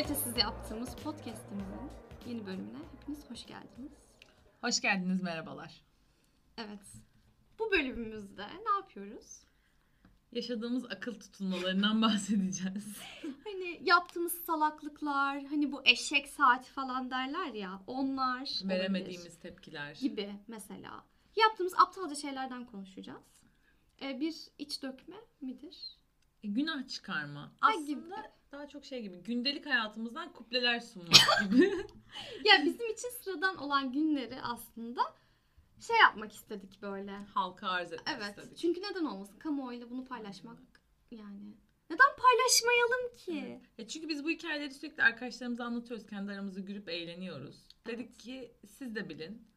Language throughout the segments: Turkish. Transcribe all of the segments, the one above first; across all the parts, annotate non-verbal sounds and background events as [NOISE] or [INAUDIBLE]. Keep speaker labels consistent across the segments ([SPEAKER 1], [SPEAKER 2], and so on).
[SPEAKER 1] kalitesiz yaptığımız podcast'imizin yeni bölümüne hepiniz hoş geldiniz.
[SPEAKER 2] Hoş geldiniz, merhabalar.
[SPEAKER 1] Evet. Bu bölümümüzde ne yapıyoruz?
[SPEAKER 2] Yaşadığımız akıl tutulmalarından [LAUGHS] bahsedeceğiz. [LAUGHS]
[SPEAKER 1] Hani yaptığımız salaklıklar, hani bu eşek saati falan derler ya, onlar olabilir.
[SPEAKER 2] Veremediğimiz tepkiler.
[SPEAKER 1] gibi mesela. Yaptığımız aptalca şeylerden konuşacağız. Ee, bir iç dökme midir?
[SPEAKER 2] E, günah çıkarma. Aslında. Daha çok şey gibi. Gündelik hayatımızdan kupleler sunmak [LAUGHS] gibi.
[SPEAKER 1] Ya bizim için sıradan olan günleri aslında şey yapmak istedik böyle.
[SPEAKER 2] Halka arz etmek
[SPEAKER 1] Evet.
[SPEAKER 2] istedik.
[SPEAKER 1] Çünkü neden olmasın? Kamuoyuyla bunu paylaşmak yani. Neden paylaşmayalım ki?
[SPEAKER 2] Evet. E çünkü biz bu hikayeleri sürekli arkadaşlarımıza anlatıyoruz. Kendi aramızda gülüp eğleniyoruz. Dedik
[SPEAKER 1] Evet.
[SPEAKER 2] ki siz de bilin.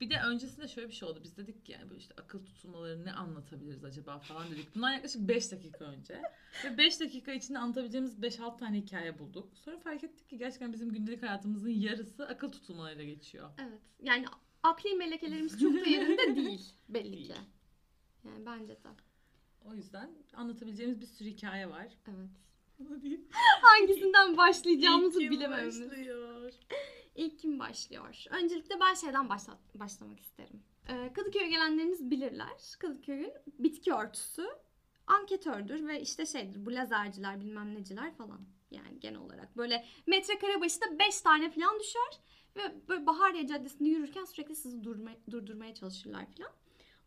[SPEAKER 2] Bir de öncesinde şöyle bir şey oldu. Biz dedik ki yani böyle işte akıl tutulmaları ne anlatabiliriz acaba falan dedik. Bundan yaklaşık 5 dakika önce. Ve 5 dakika içinde anlatabileceğimiz 5-6 tane hikaye bulduk. Sonra fark ettik ki gerçekten bizim gündelik hayatımızın yarısı akıl tutulmalarıyla geçiyor.
[SPEAKER 1] Evet. Yani akli melekelerimiz çok da yerinde [LAUGHS] değil belli ki. Yani bence de.
[SPEAKER 2] O yüzden anlatabileceğimiz bir sürü hikaye var.
[SPEAKER 1] Evet. [LAUGHS] Hangisinden başlayacağımızı bilememiz.
[SPEAKER 2] başlıyor?
[SPEAKER 1] İlk kim başlıyor? Öncelikle ben şeyden başla- başlamak isterim. Ee, Kadıköy'e gelenleriniz bilirler. Kadıköy'ün bitki örtüsü anketördür ve işte şeydir bu lazerciler bilmem neciler falan. Yani genel olarak böyle metrekare başına 5 tane falan düşer ve böyle Bahariye Caddesi'nde yürürken sürekli sizi durma- durdurmaya çalışırlar falan.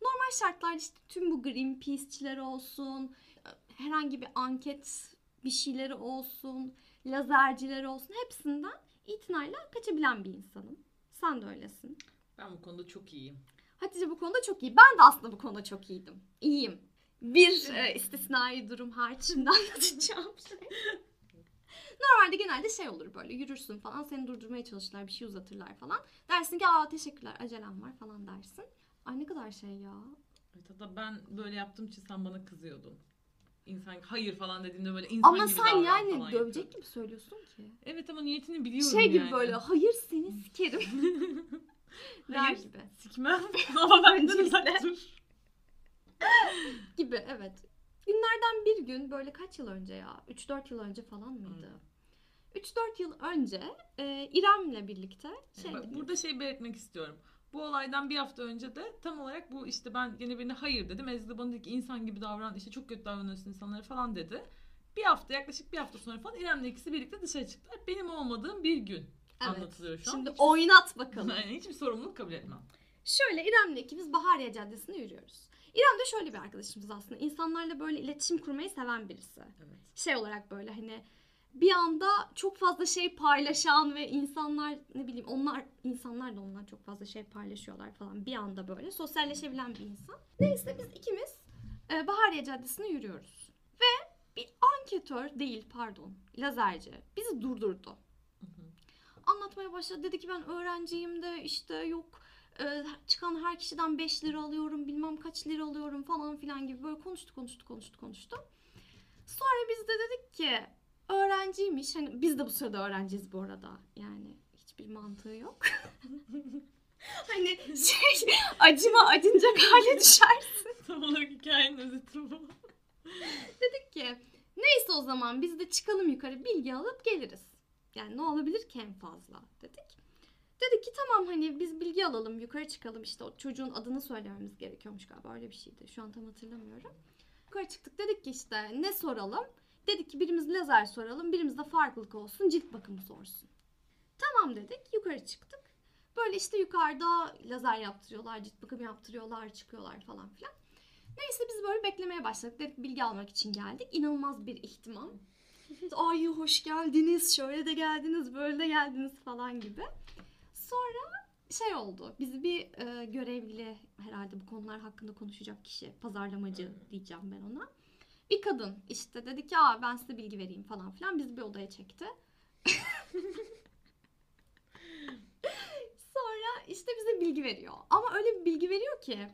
[SPEAKER 1] Normal şartlarda işte tüm bu Greenpeace'çileri olsun, herhangi bir anket bir şeyleri olsun, lazercileri olsun hepsinden itinayla kaçabilen bir insanım. Sen de öylesin.
[SPEAKER 2] Ben bu konuda çok iyiyim.
[SPEAKER 1] Hatice bu konuda çok iyi. Ben de aslında bu konuda çok iyiydim. İyiyim. Bir e, istisnai durum hariç şimdi anlatacağım [LAUGHS] şey. Normalde genelde şey olur böyle yürürsün falan seni durdurmaya çalışırlar bir şey uzatırlar falan. Dersin ki aa teşekkürler acelem var falan dersin. Ay ne kadar şey ya.
[SPEAKER 2] Evet, hatta ben böyle yaptığım için sen bana kızıyordun. İnsan hayır falan dediğimde böyle insan
[SPEAKER 1] Ama
[SPEAKER 2] gibi
[SPEAKER 1] sen
[SPEAKER 2] davran
[SPEAKER 1] yani
[SPEAKER 2] falan
[SPEAKER 1] dövecek
[SPEAKER 2] yapıyordun.
[SPEAKER 1] gibi söylüyorsun ki.
[SPEAKER 2] Evet ama niyetini biliyorum
[SPEAKER 1] Şey gibi
[SPEAKER 2] yani.
[SPEAKER 1] böyle hayır seni sikerim [LAUGHS] der
[SPEAKER 2] Hayır.
[SPEAKER 1] gibi.
[SPEAKER 2] Sikmem [LAUGHS] ama benden
[SPEAKER 1] Öncelikle.
[SPEAKER 2] uzak dur.
[SPEAKER 1] Gibi evet. Günlerden bir gün böyle kaç yıl önce ya? 3-4 yıl önce falan mıydı? 3-4 yıl önce e, İrem'le birlikte şey
[SPEAKER 2] Bak, burada şey belirtmek istiyorum. Bu olaydan bir hafta önce de tam olarak bu işte ben yine birine hayır dedim. Ezgi de bana dedi ki insan gibi davran işte çok kötü davranıyorsun insanlara falan dedi. Bir hafta yaklaşık bir hafta sonra falan İrem'le ikisi birlikte dışarı çıktılar. Benim olmadığım bir gün anlatılıyor şu an.
[SPEAKER 1] Şimdi
[SPEAKER 2] Hiç-
[SPEAKER 1] oynat bakalım.
[SPEAKER 2] Yani hiçbir sorumluluk kabul etmem.
[SPEAKER 1] Şöyle İrem'le ikimiz Bahariye Caddesi'nde yürüyoruz. İrem de şöyle bir arkadaşımız aslında. İnsanlarla böyle iletişim kurmayı seven birisi.
[SPEAKER 2] Evet.
[SPEAKER 1] Şey olarak böyle hani bir anda çok fazla şey paylaşan ve insanlar ne bileyim onlar insanlar da ondan çok fazla şey paylaşıyorlar falan bir anda böyle sosyalleşebilen bir insan. Neyse biz ikimiz e, Bahariye Caddesi'nde yürüyoruz. Ve bir anketör değil pardon lazerci bizi durdurdu. Anlatmaya başladı. Dedi ki ben öğrenciyim de işte yok e, çıkan her kişiden 5 lira alıyorum bilmem kaç lira alıyorum falan filan gibi böyle konuştu konuştu konuştu konuştu. Sonra biz de dedik ki öğrenciymiş. Hani biz de bu sırada öğrenciyiz bu arada. Yani hiçbir mantığı yok. [LAUGHS] hani şey acıma acınacak hale düşersin. [LAUGHS]
[SPEAKER 2] Tam olarak hikayenin özeti bu.
[SPEAKER 1] Dedik ki neyse o zaman biz de çıkalım yukarı bilgi alıp geliriz. Yani ne olabilir ki en fazla dedik. Dedik ki tamam hani biz bilgi alalım yukarı çıkalım işte o çocuğun adını söylememiz gerekiyormuş galiba öyle bir şeydi. Şu an tam hatırlamıyorum. Yukarı çıktık dedik ki işte ne soralım? Dedik ki birimiz lazer soralım birimiz de farklılık olsun cilt bakımı sorsun. Tamam dedik yukarı çıktık. Böyle işte yukarıda lazer yaptırıyorlar, cilt bakımı yaptırıyorlar, çıkıyorlar falan filan. Neyse biz böyle beklemeye başladık. Dedik bilgi almak için geldik. İnanılmaz bir ihtimam. [LAUGHS] Ay hoş geldiniz, şöyle de geldiniz, böyle de geldiniz falan gibi. Sonra şey oldu. Bizi bir e, görevli herhalde bu konular hakkında konuşacak kişi, pazarlamacı diyeceğim ben ona. Bir kadın işte dedi ki Aa, ben size bilgi vereyim falan filan. Bizi bir odaya çekti. [LAUGHS] Sonra işte bize bilgi veriyor. Ama öyle bir bilgi veriyor ki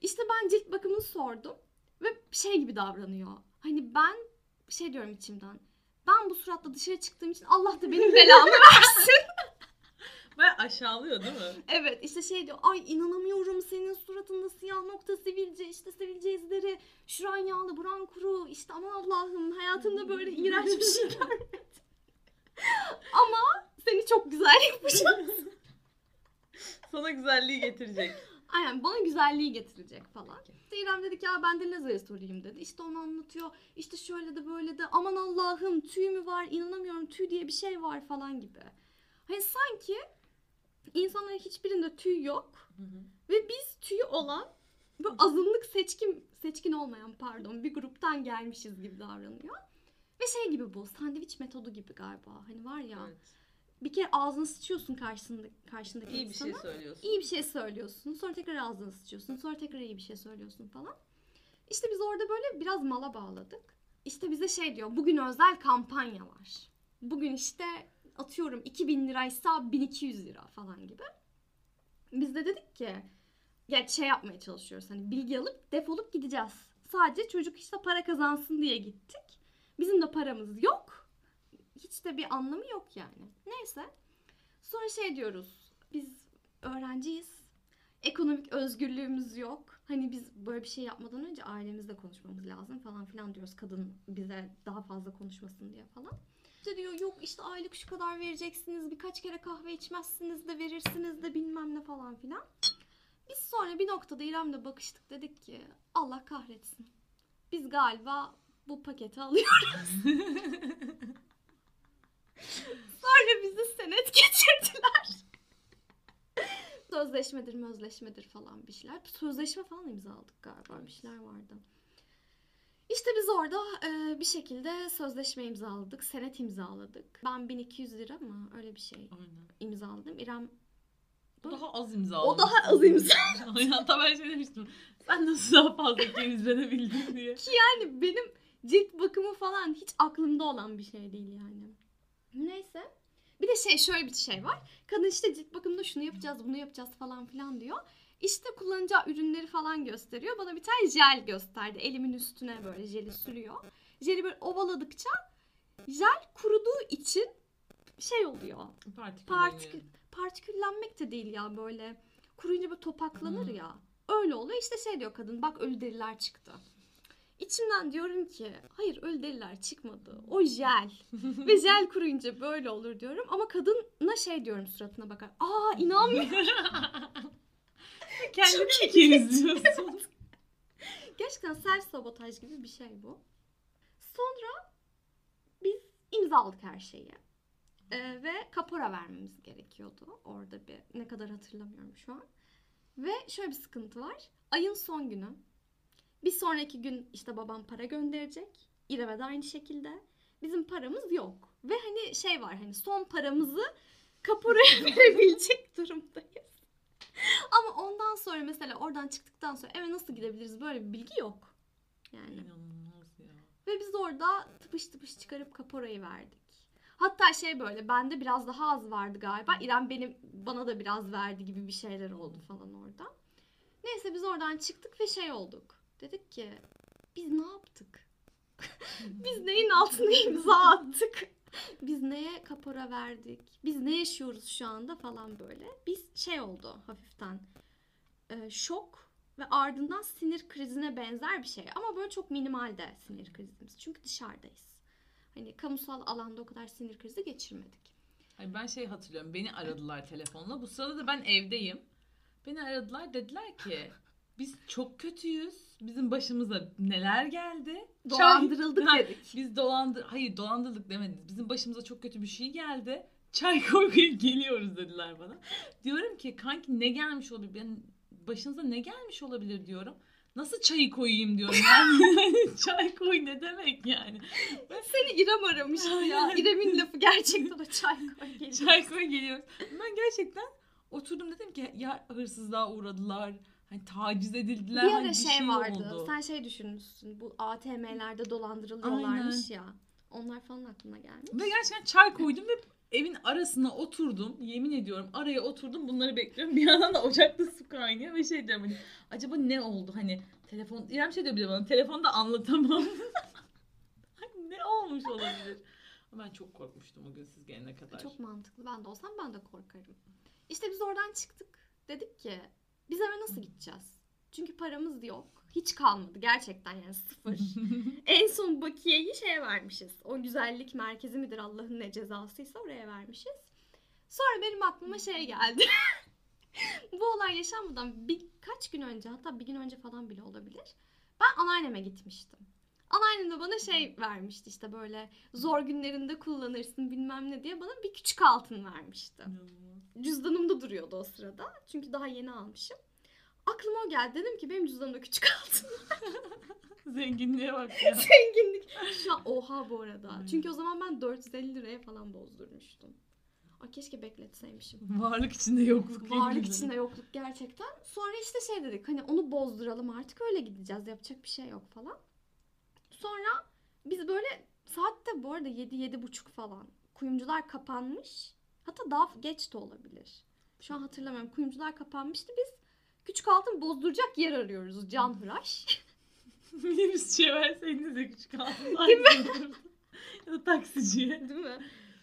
[SPEAKER 1] işte ben cilt bakımını sordum ve şey gibi davranıyor. Hani ben şey diyorum içimden. Ben bu suratla dışarı çıktığım için Allah da benim belamı versin. [LAUGHS]
[SPEAKER 2] Ve aşağılıyor değil mi? [LAUGHS]
[SPEAKER 1] evet işte şey diyor. Ay inanamıyorum senin suratında siyah nokta sivilce işte sivilce izleri. Şuran yağlı buran kuru. İşte aman Allah'ım hayatımda böyle [LAUGHS] iğrenç bir şey görmedim. [LAUGHS] Ama seni çok güzel yapacağım.
[SPEAKER 2] Sana güzelliği getirecek.
[SPEAKER 1] Aynen bana güzelliği getirecek falan. İşte İrem dedi ki ya ben de Lazar'a sorayım dedi. İşte onu anlatıyor. İşte şöyle de böyle de aman Allah'ım tüy mü var inanamıyorum tüy diye bir şey var falan gibi. Hani sanki insanların hiçbirinde tüy yok. Ve biz tüyü olan bu azınlık seçkin seçkin olmayan pardon bir gruptan gelmişiz gibi davranıyor. Ve şey gibi bu sandviç metodu gibi galiba. Hani var ya
[SPEAKER 2] Evet.
[SPEAKER 1] bir kere ağzını sıçıyorsun karşısında, karşındaki
[SPEAKER 2] İyi bir
[SPEAKER 1] insana.
[SPEAKER 2] şey söylüyorsun.
[SPEAKER 1] İyi bir şey söylüyorsun. Sonra tekrar ağzını sıçıyorsun. Sonra tekrar iyi bir şey söylüyorsun falan. İşte biz orada böyle biraz mala bağladık. İşte bize şey diyor. Bugün özel kampanya var. Bugün işte atıyorum 2000 liraysa 1200 lira falan gibi. Biz de dedik ki ya şey yapmaya çalışıyoruz. Hani bilgi alıp defolup gideceğiz. Sadece çocuk işte para kazansın diye gittik. Bizim de paramız yok. Hiç de bir anlamı yok yani. Neyse. Sonra şey diyoruz. Biz öğrenciyiz. Ekonomik özgürlüğümüz yok. Hani biz böyle bir şey yapmadan önce ailemizle konuşmamız lazım falan filan diyoruz. Kadın bize daha fazla konuşmasın diye falan. İşte diyor yok işte aylık şu kadar vereceksiniz. Birkaç kere kahve içmezsiniz de verirsiniz de bilmem ne falan filan. Biz sonra bir noktada İrem'le bakıştık dedik ki Allah kahretsin. Biz galiba bu paketi alıyoruz. [LAUGHS] Sonra bizi senet getirdiler. Sözleşmedir, mözleşmedir falan bir şeyler. Sözleşme falan imzaladık galiba bir şeyler vardı. İşte biz orada e, bir şekilde sözleşme imzaladık, senet imzaladık. Ben 1200 lira mı öyle bir şey
[SPEAKER 2] Aynen.
[SPEAKER 1] imzaladım. İrem
[SPEAKER 2] O daha az imza
[SPEAKER 1] o daha az imza. [LAUGHS]
[SPEAKER 2] Aynen hatta ben şey demiştim. Sen nasıl daha fazla temizlenebildin diye.
[SPEAKER 1] Yani benim cilt bakımı falan hiç aklımda olan bir şey değil yani. Neyse. Bir de şey şöyle bir şey var. Kadın işte cilt bakımında şunu yapacağız, bunu yapacağız falan filan diyor. İşte kullanacağı ürünleri falan gösteriyor. Bana bir tane jel gösterdi. Elimin üstüne böyle jeli sürüyor. Jeli böyle ovaladıkça jel kuruduğu için şey oluyor.
[SPEAKER 2] Partikül.
[SPEAKER 1] Partikül, partiküllenmek de değil ya böyle. Kuruyunca böyle topaklanır
[SPEAKER 2] Hı.
[SPEAKER 1] ya. Öyle oluyor. İşte şey diyor kadın bak ölü deriler çıktı. İçimden diyorum ki hayır ölü deriler çıkmadı. O jel. [LAUGHS] Ve jel kuruyunca böyle olur diyorum. Ama kadına şey diyorum suratına bakar. Aa inanmıyorum. [LAUGHS]
[SPEAKER 2] Kendini
[SPEAKER 1] Çok
[SPEAKER 2] mi temizliyorsun? [LAUGHS]
[SPEAKER 1] Gerçekten self sabotaj gibi bir şey bu. Sonra biz imzaladık her şeyi. Ee, ve kapora vermemiz gerekiyordu. Orada bir ne kadar hatırlamıyorum şu an. Ve şöyle bir sıkıntı var. Ayın son günü. Bir sonraki gün işte babam para gönderecek. İrem'e de aynı şekilde. Bizim paramız yok. Ve hani şey var hani son paramızı kaporaya [LAUGHS] verebilecek durumdayız. [LAUGHS] Ama ondan sonra mesela oradan çıktıktan sonra eve nasıl gidebiliriz böyle bir bilgi yok. Yani.
[SPEAKER 2] İnanılmaz ya.
[SPEAKER 1] Ve biz orada tıpış tıpış çıkarıp kaporayı verdik. Hatta şey böyle bende biraz daha az vardı galiba. İrem benim bana da biraz verdi gibi bir şeyler oldu falan orada. Neyse biz oradan çıktık ve şey olduk. Dedik ki biz ne yaptık? [LAUGHS] biz neyin altına imza attık? [LAUGHS] Biz neye kapora verdik? Biz ne yaşıyoruz şu anda falan böyle. Biz şey oldu hafiften e, şok ve ardından sinir krizine benzer bir şey. Ama böyle çok minimal de sinir krizimiz. Çünkü dışarıdayız. Hani kamusal alanda o kadar sinir krizi geçirmedik.
[SPEAKER 2] Ay ben şey hatırlıyorum. Beni aradılar telefonla. Bu sırada da ben evdeyim. Beni aradılar dediler ki biz çok kötüyüz. Bizim başımıza neler geldi?
[SPEAKER 1] Dolandırıldık [LAUGHS]
[SPEAKER 2] Ha,
[SPEAKER 1] dedik.
[SPEAKER 2] Biz dolandı Hayır dolandırdık demediniz. Bizim başımıza çok kötü bir şey geldi. Çay [LAUGHS] koymaya geliyoruz dediler bana. Diyorum ki kanki ne gelmiş olabilir? Yani başınıza ne gelmiş olabilir diyorum. Nasıl çayı koyayım diyorum. [LAUGHS] Yani çay koy ne demek yani?
[SPEAKER 1] Seni İrem aramıştı ya. İrem'in lafı gerçekten o çay koy geliyor.
[SPEAKER 2] Çay koy geliyoruz. Ben gerçekten oturdum dedim ki ya hırsızlığa uğradılar. Hani taciz edildiler.
[SPEAKER 1] Bir
[SPEAKER 2] hani
[SPEAKER 1] ara şey, vardı.
[SPEAKER 2] oldu.
[SPEAKER 1] Sen şey düşünmüşsün. Bu ATM'lerde dolandırılıyorlarmış ya. Onlar falan aklına gelmiş.
[SPEAKER 2] Ve gerçekten çay koydum ve evin arasına oturdum. Yemin ediyorum araya oturdum bunları bekliyorum. [LAUGHS] Bir yandan da ocakta su kaynıyor ve şey diyorum hani acaba ne oldu hani telefon İrem şey diyor bir de bana telefonda anlatamam. [LAUGHS] Hani ne olmuş olabilir? Ben çok korkmuştum o gün siz gelene kadar.
[SPEAKER 1] Çok mantıklı. Ben de olsam ben de korkarım. İşte biz oradan çıktık. Dedik ki biz eve nasıl gideceğiz? Çünkü paramız yok. Hiç kalmadı gerçekten yani sıfır. [LAUGHS] en son bakiyeyi şeye vermişiz. O güzellik merkezi midir Allah'ın ne cezasıysa oraya vermişiz. Sonra benim aklıma şey geldi. [LAUGHS] Bu olay yaşanmadan birkaç gün önce hatta bir gün önce falan bile olabilir. Ben anneanneme gitmiştim. Anneannem de bana şey vermişti işte böyle zor günlerinde kullanırsın bilmem ne diye bana bir küçük altın vermişti. Cüzdanımda duruyordu o sırada. Çünkü daha yeni almışım. Aklıma o geldi. Dedim ki benim cüzdanımda küçük altın. [LAUGHS]
[SPEAKER 2] Zenginliğe bak ya. [LAUGHS]
[SPEAKER 1] Zenginlik. Şu an oha bu arada.
[SPEAKER 2] Hmm.
[SPEAKER 1] Çünkü o zaman ben 450 liraya falan bozdurmuştum. Ay keşke bekletseymişim.
[SPEAKER 2] Varlık içinde yokluk.
[SPEAKER 1] Varlık içinde yokluk gerçekten. Sonra işte şey dedik hani onu bozduralım artık öyle gideceğiz yapacak bir şey yok falan. Sonra biz böyle saatte bu arada 7 buçuk falan. Kuyumcular kapanmış. Hatta daha geç de olabilir. Şu an hatırlamıyorum. Kuyumcular kapanmıştı. Biz küçük altın bozduracak yer arıyoruz. Can hıraş. [LAUGHS]
[SPEAKER 2] Minibüsçüye verseydiniz de küçük altınlar. [LAUGHS] ya da taksiciye.
[SPEAKER 1] Değil mi?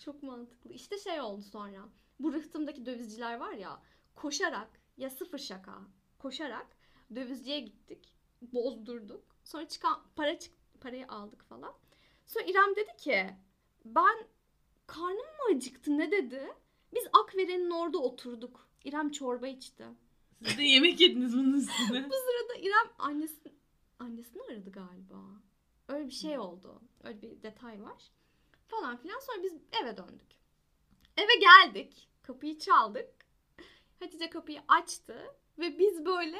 [SPEAKER 1] Çok mantıklı. İşte şey oldu sonra. Bu rıhtımdaki dövizciler var ya koşarak ya sıfır şaka koşarak dövizciye gittik. Bozdurduk. Sonra çıkan para çık parayı aldık falan. Sonra İrem dedi ki ben karnım mı acıktı ne dedi? Biz Akveren'in orada oturduk. İrem çorba içti.
[SPEAKER 2] Siz de yemek yediniz bunun üstüne. [LAUGHS]
[SPEAKER 1] Bu sırada İrem annesi, annesini aradı galiba. Öyle bir şey oldu. Öyle bir detay var. Falan filan. Sonra biz eve döndük. Eve geldik. Kapıyı çaldık. Hatice kapıyı açtı. Ve biz böyle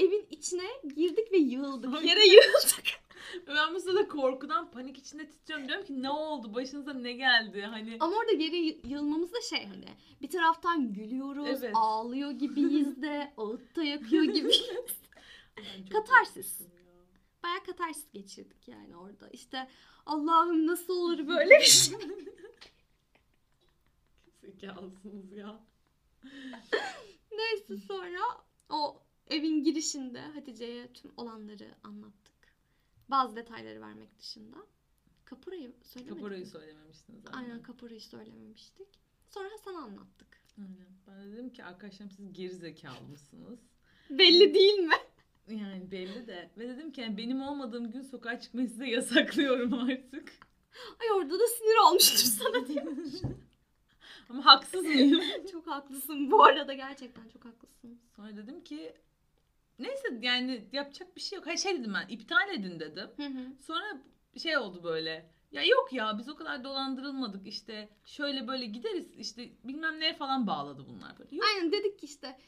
[SPEAKER 1] evin içine girdik ve yığıldık. Yere yığıldık. [LAUGHS]
[SPEAKER 2] ben bu sırada korkudan panik içinde titriyorum. Diyorum ki ne oldu? Başınıza ne geldi? Hani
[SPEAKER 1] Ama orada yere yı- yığılmamız da şey hani bir taraftan gülüyoruz,
[SPEAKER 2] Evet.
[SPEAKER 1] ağlıyor gibiyiz de, [LAUGHS] ağıtta yakıyor gibiyiz. [LAUGHS]
[SPEAKER 2] Ben çok
[SPEAKER 1] Katarsis.
[SPEAKER 2] korktum ya.
[SPEAKER 1] Bayağı katarsis geçirdik yani orada. İşte Allah'ım nasıl olur böyle bir şey.
[SPEAKER 2] Zekalısınız ya.
[SPEAKER 1] Neyse sonra o evin girişinde Hatice'ye tüm olanları anlattık. Bazı detayları vermek dışında. Kapurayı söylemedik
[SPEAKER 2] Kaporayı
[SPEAKER 1] mi?
[SPEAKER 2] söylememiştiniz.
[SPEAKER 1] Aynen kapurayı söylememiştik. Sonra Hasan'a anlattık.
[SPEAKER 2] Aynen. Ben de dedim ki arkadaşlarım siz geri zekalı mısınız?
[SPEAKER 1] Belli değil mi?
[SPEAKER 2] Yani belli de. Ve dedim ki yani benim olmadığım gün sokağa çıkmayı size yasaklıyorum artık.
[SPEAKER 1] Ay orada da sinir olmuştum sana diye.
[SPEAKER 2] Ama haksız mıyım? [LAUGHS]
[SPEAKER 1] çok haklısın bu arada gerçekten çok haklısın.
[SPEAKER 2] Sonra dedim ki neyse yani yapacak bir şey yok. Hayır şey dedim ben iptal edin dedim.
[SPEAKER 1] Hı hı.
[SPEAKER 2] Sonra şey oldu böyle. Ya yok ya biz o kadar dolandırılmadık işte şöyle böyle gideriz işte bilmem neye falan bağladı bunlar böyle. Yok
[SPEAKER 1] Aynen dedik ki işte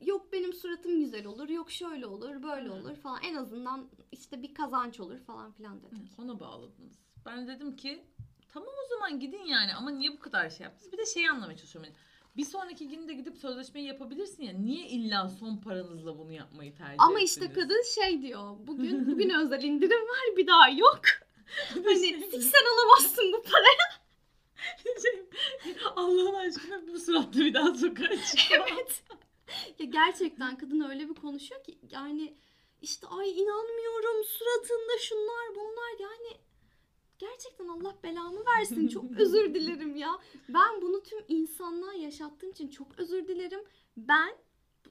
[SPEAKER 1] yok benim suratım güzel olur, yok şöyle olur, böyle
[SPEAKER 2] Hı.
[SPEAKER 1] olur falan. En azından işte bir kazanç olur falan filan dedik.
[SPEAKER 2] ona bağladınız. Ben de dedim ki tamam o zaman gidin yani ama niye bu kadar şey yaptınız? Bir de şeyi anlamaya çalışıyorum. Yani bir sonraki günde gidip sözleşmeyi yapabilirsin ya. Niye illa son paranızla bunu yapmayı tercih
[SPEAKER 1] Ama
[SPEAKER 2] ettiniz?
[SPEAKER 1] işte kadın şey diyor. Bugün [LAUGHS] bugün özel indirim var bir daha yok. [LAUGHS] Hani siksen alamazsın bu parayı. [LAUGHS]
[SPEAKER 2] Şey, Allah'ın aşkına bu suratla bir daha sokağa çıkma.
[SPEAKER 1] evet. Ya gerçekten kadın öyle bir konuşuyor ki yani işte ay inanmıyorum suratında şunlar bunlar yani gerçekten Allah belamı versin çok [LAUGHS] özür dilerim ya. Ben bunu tüm insanlığa yaşattığım için çok özür dilerim. Ben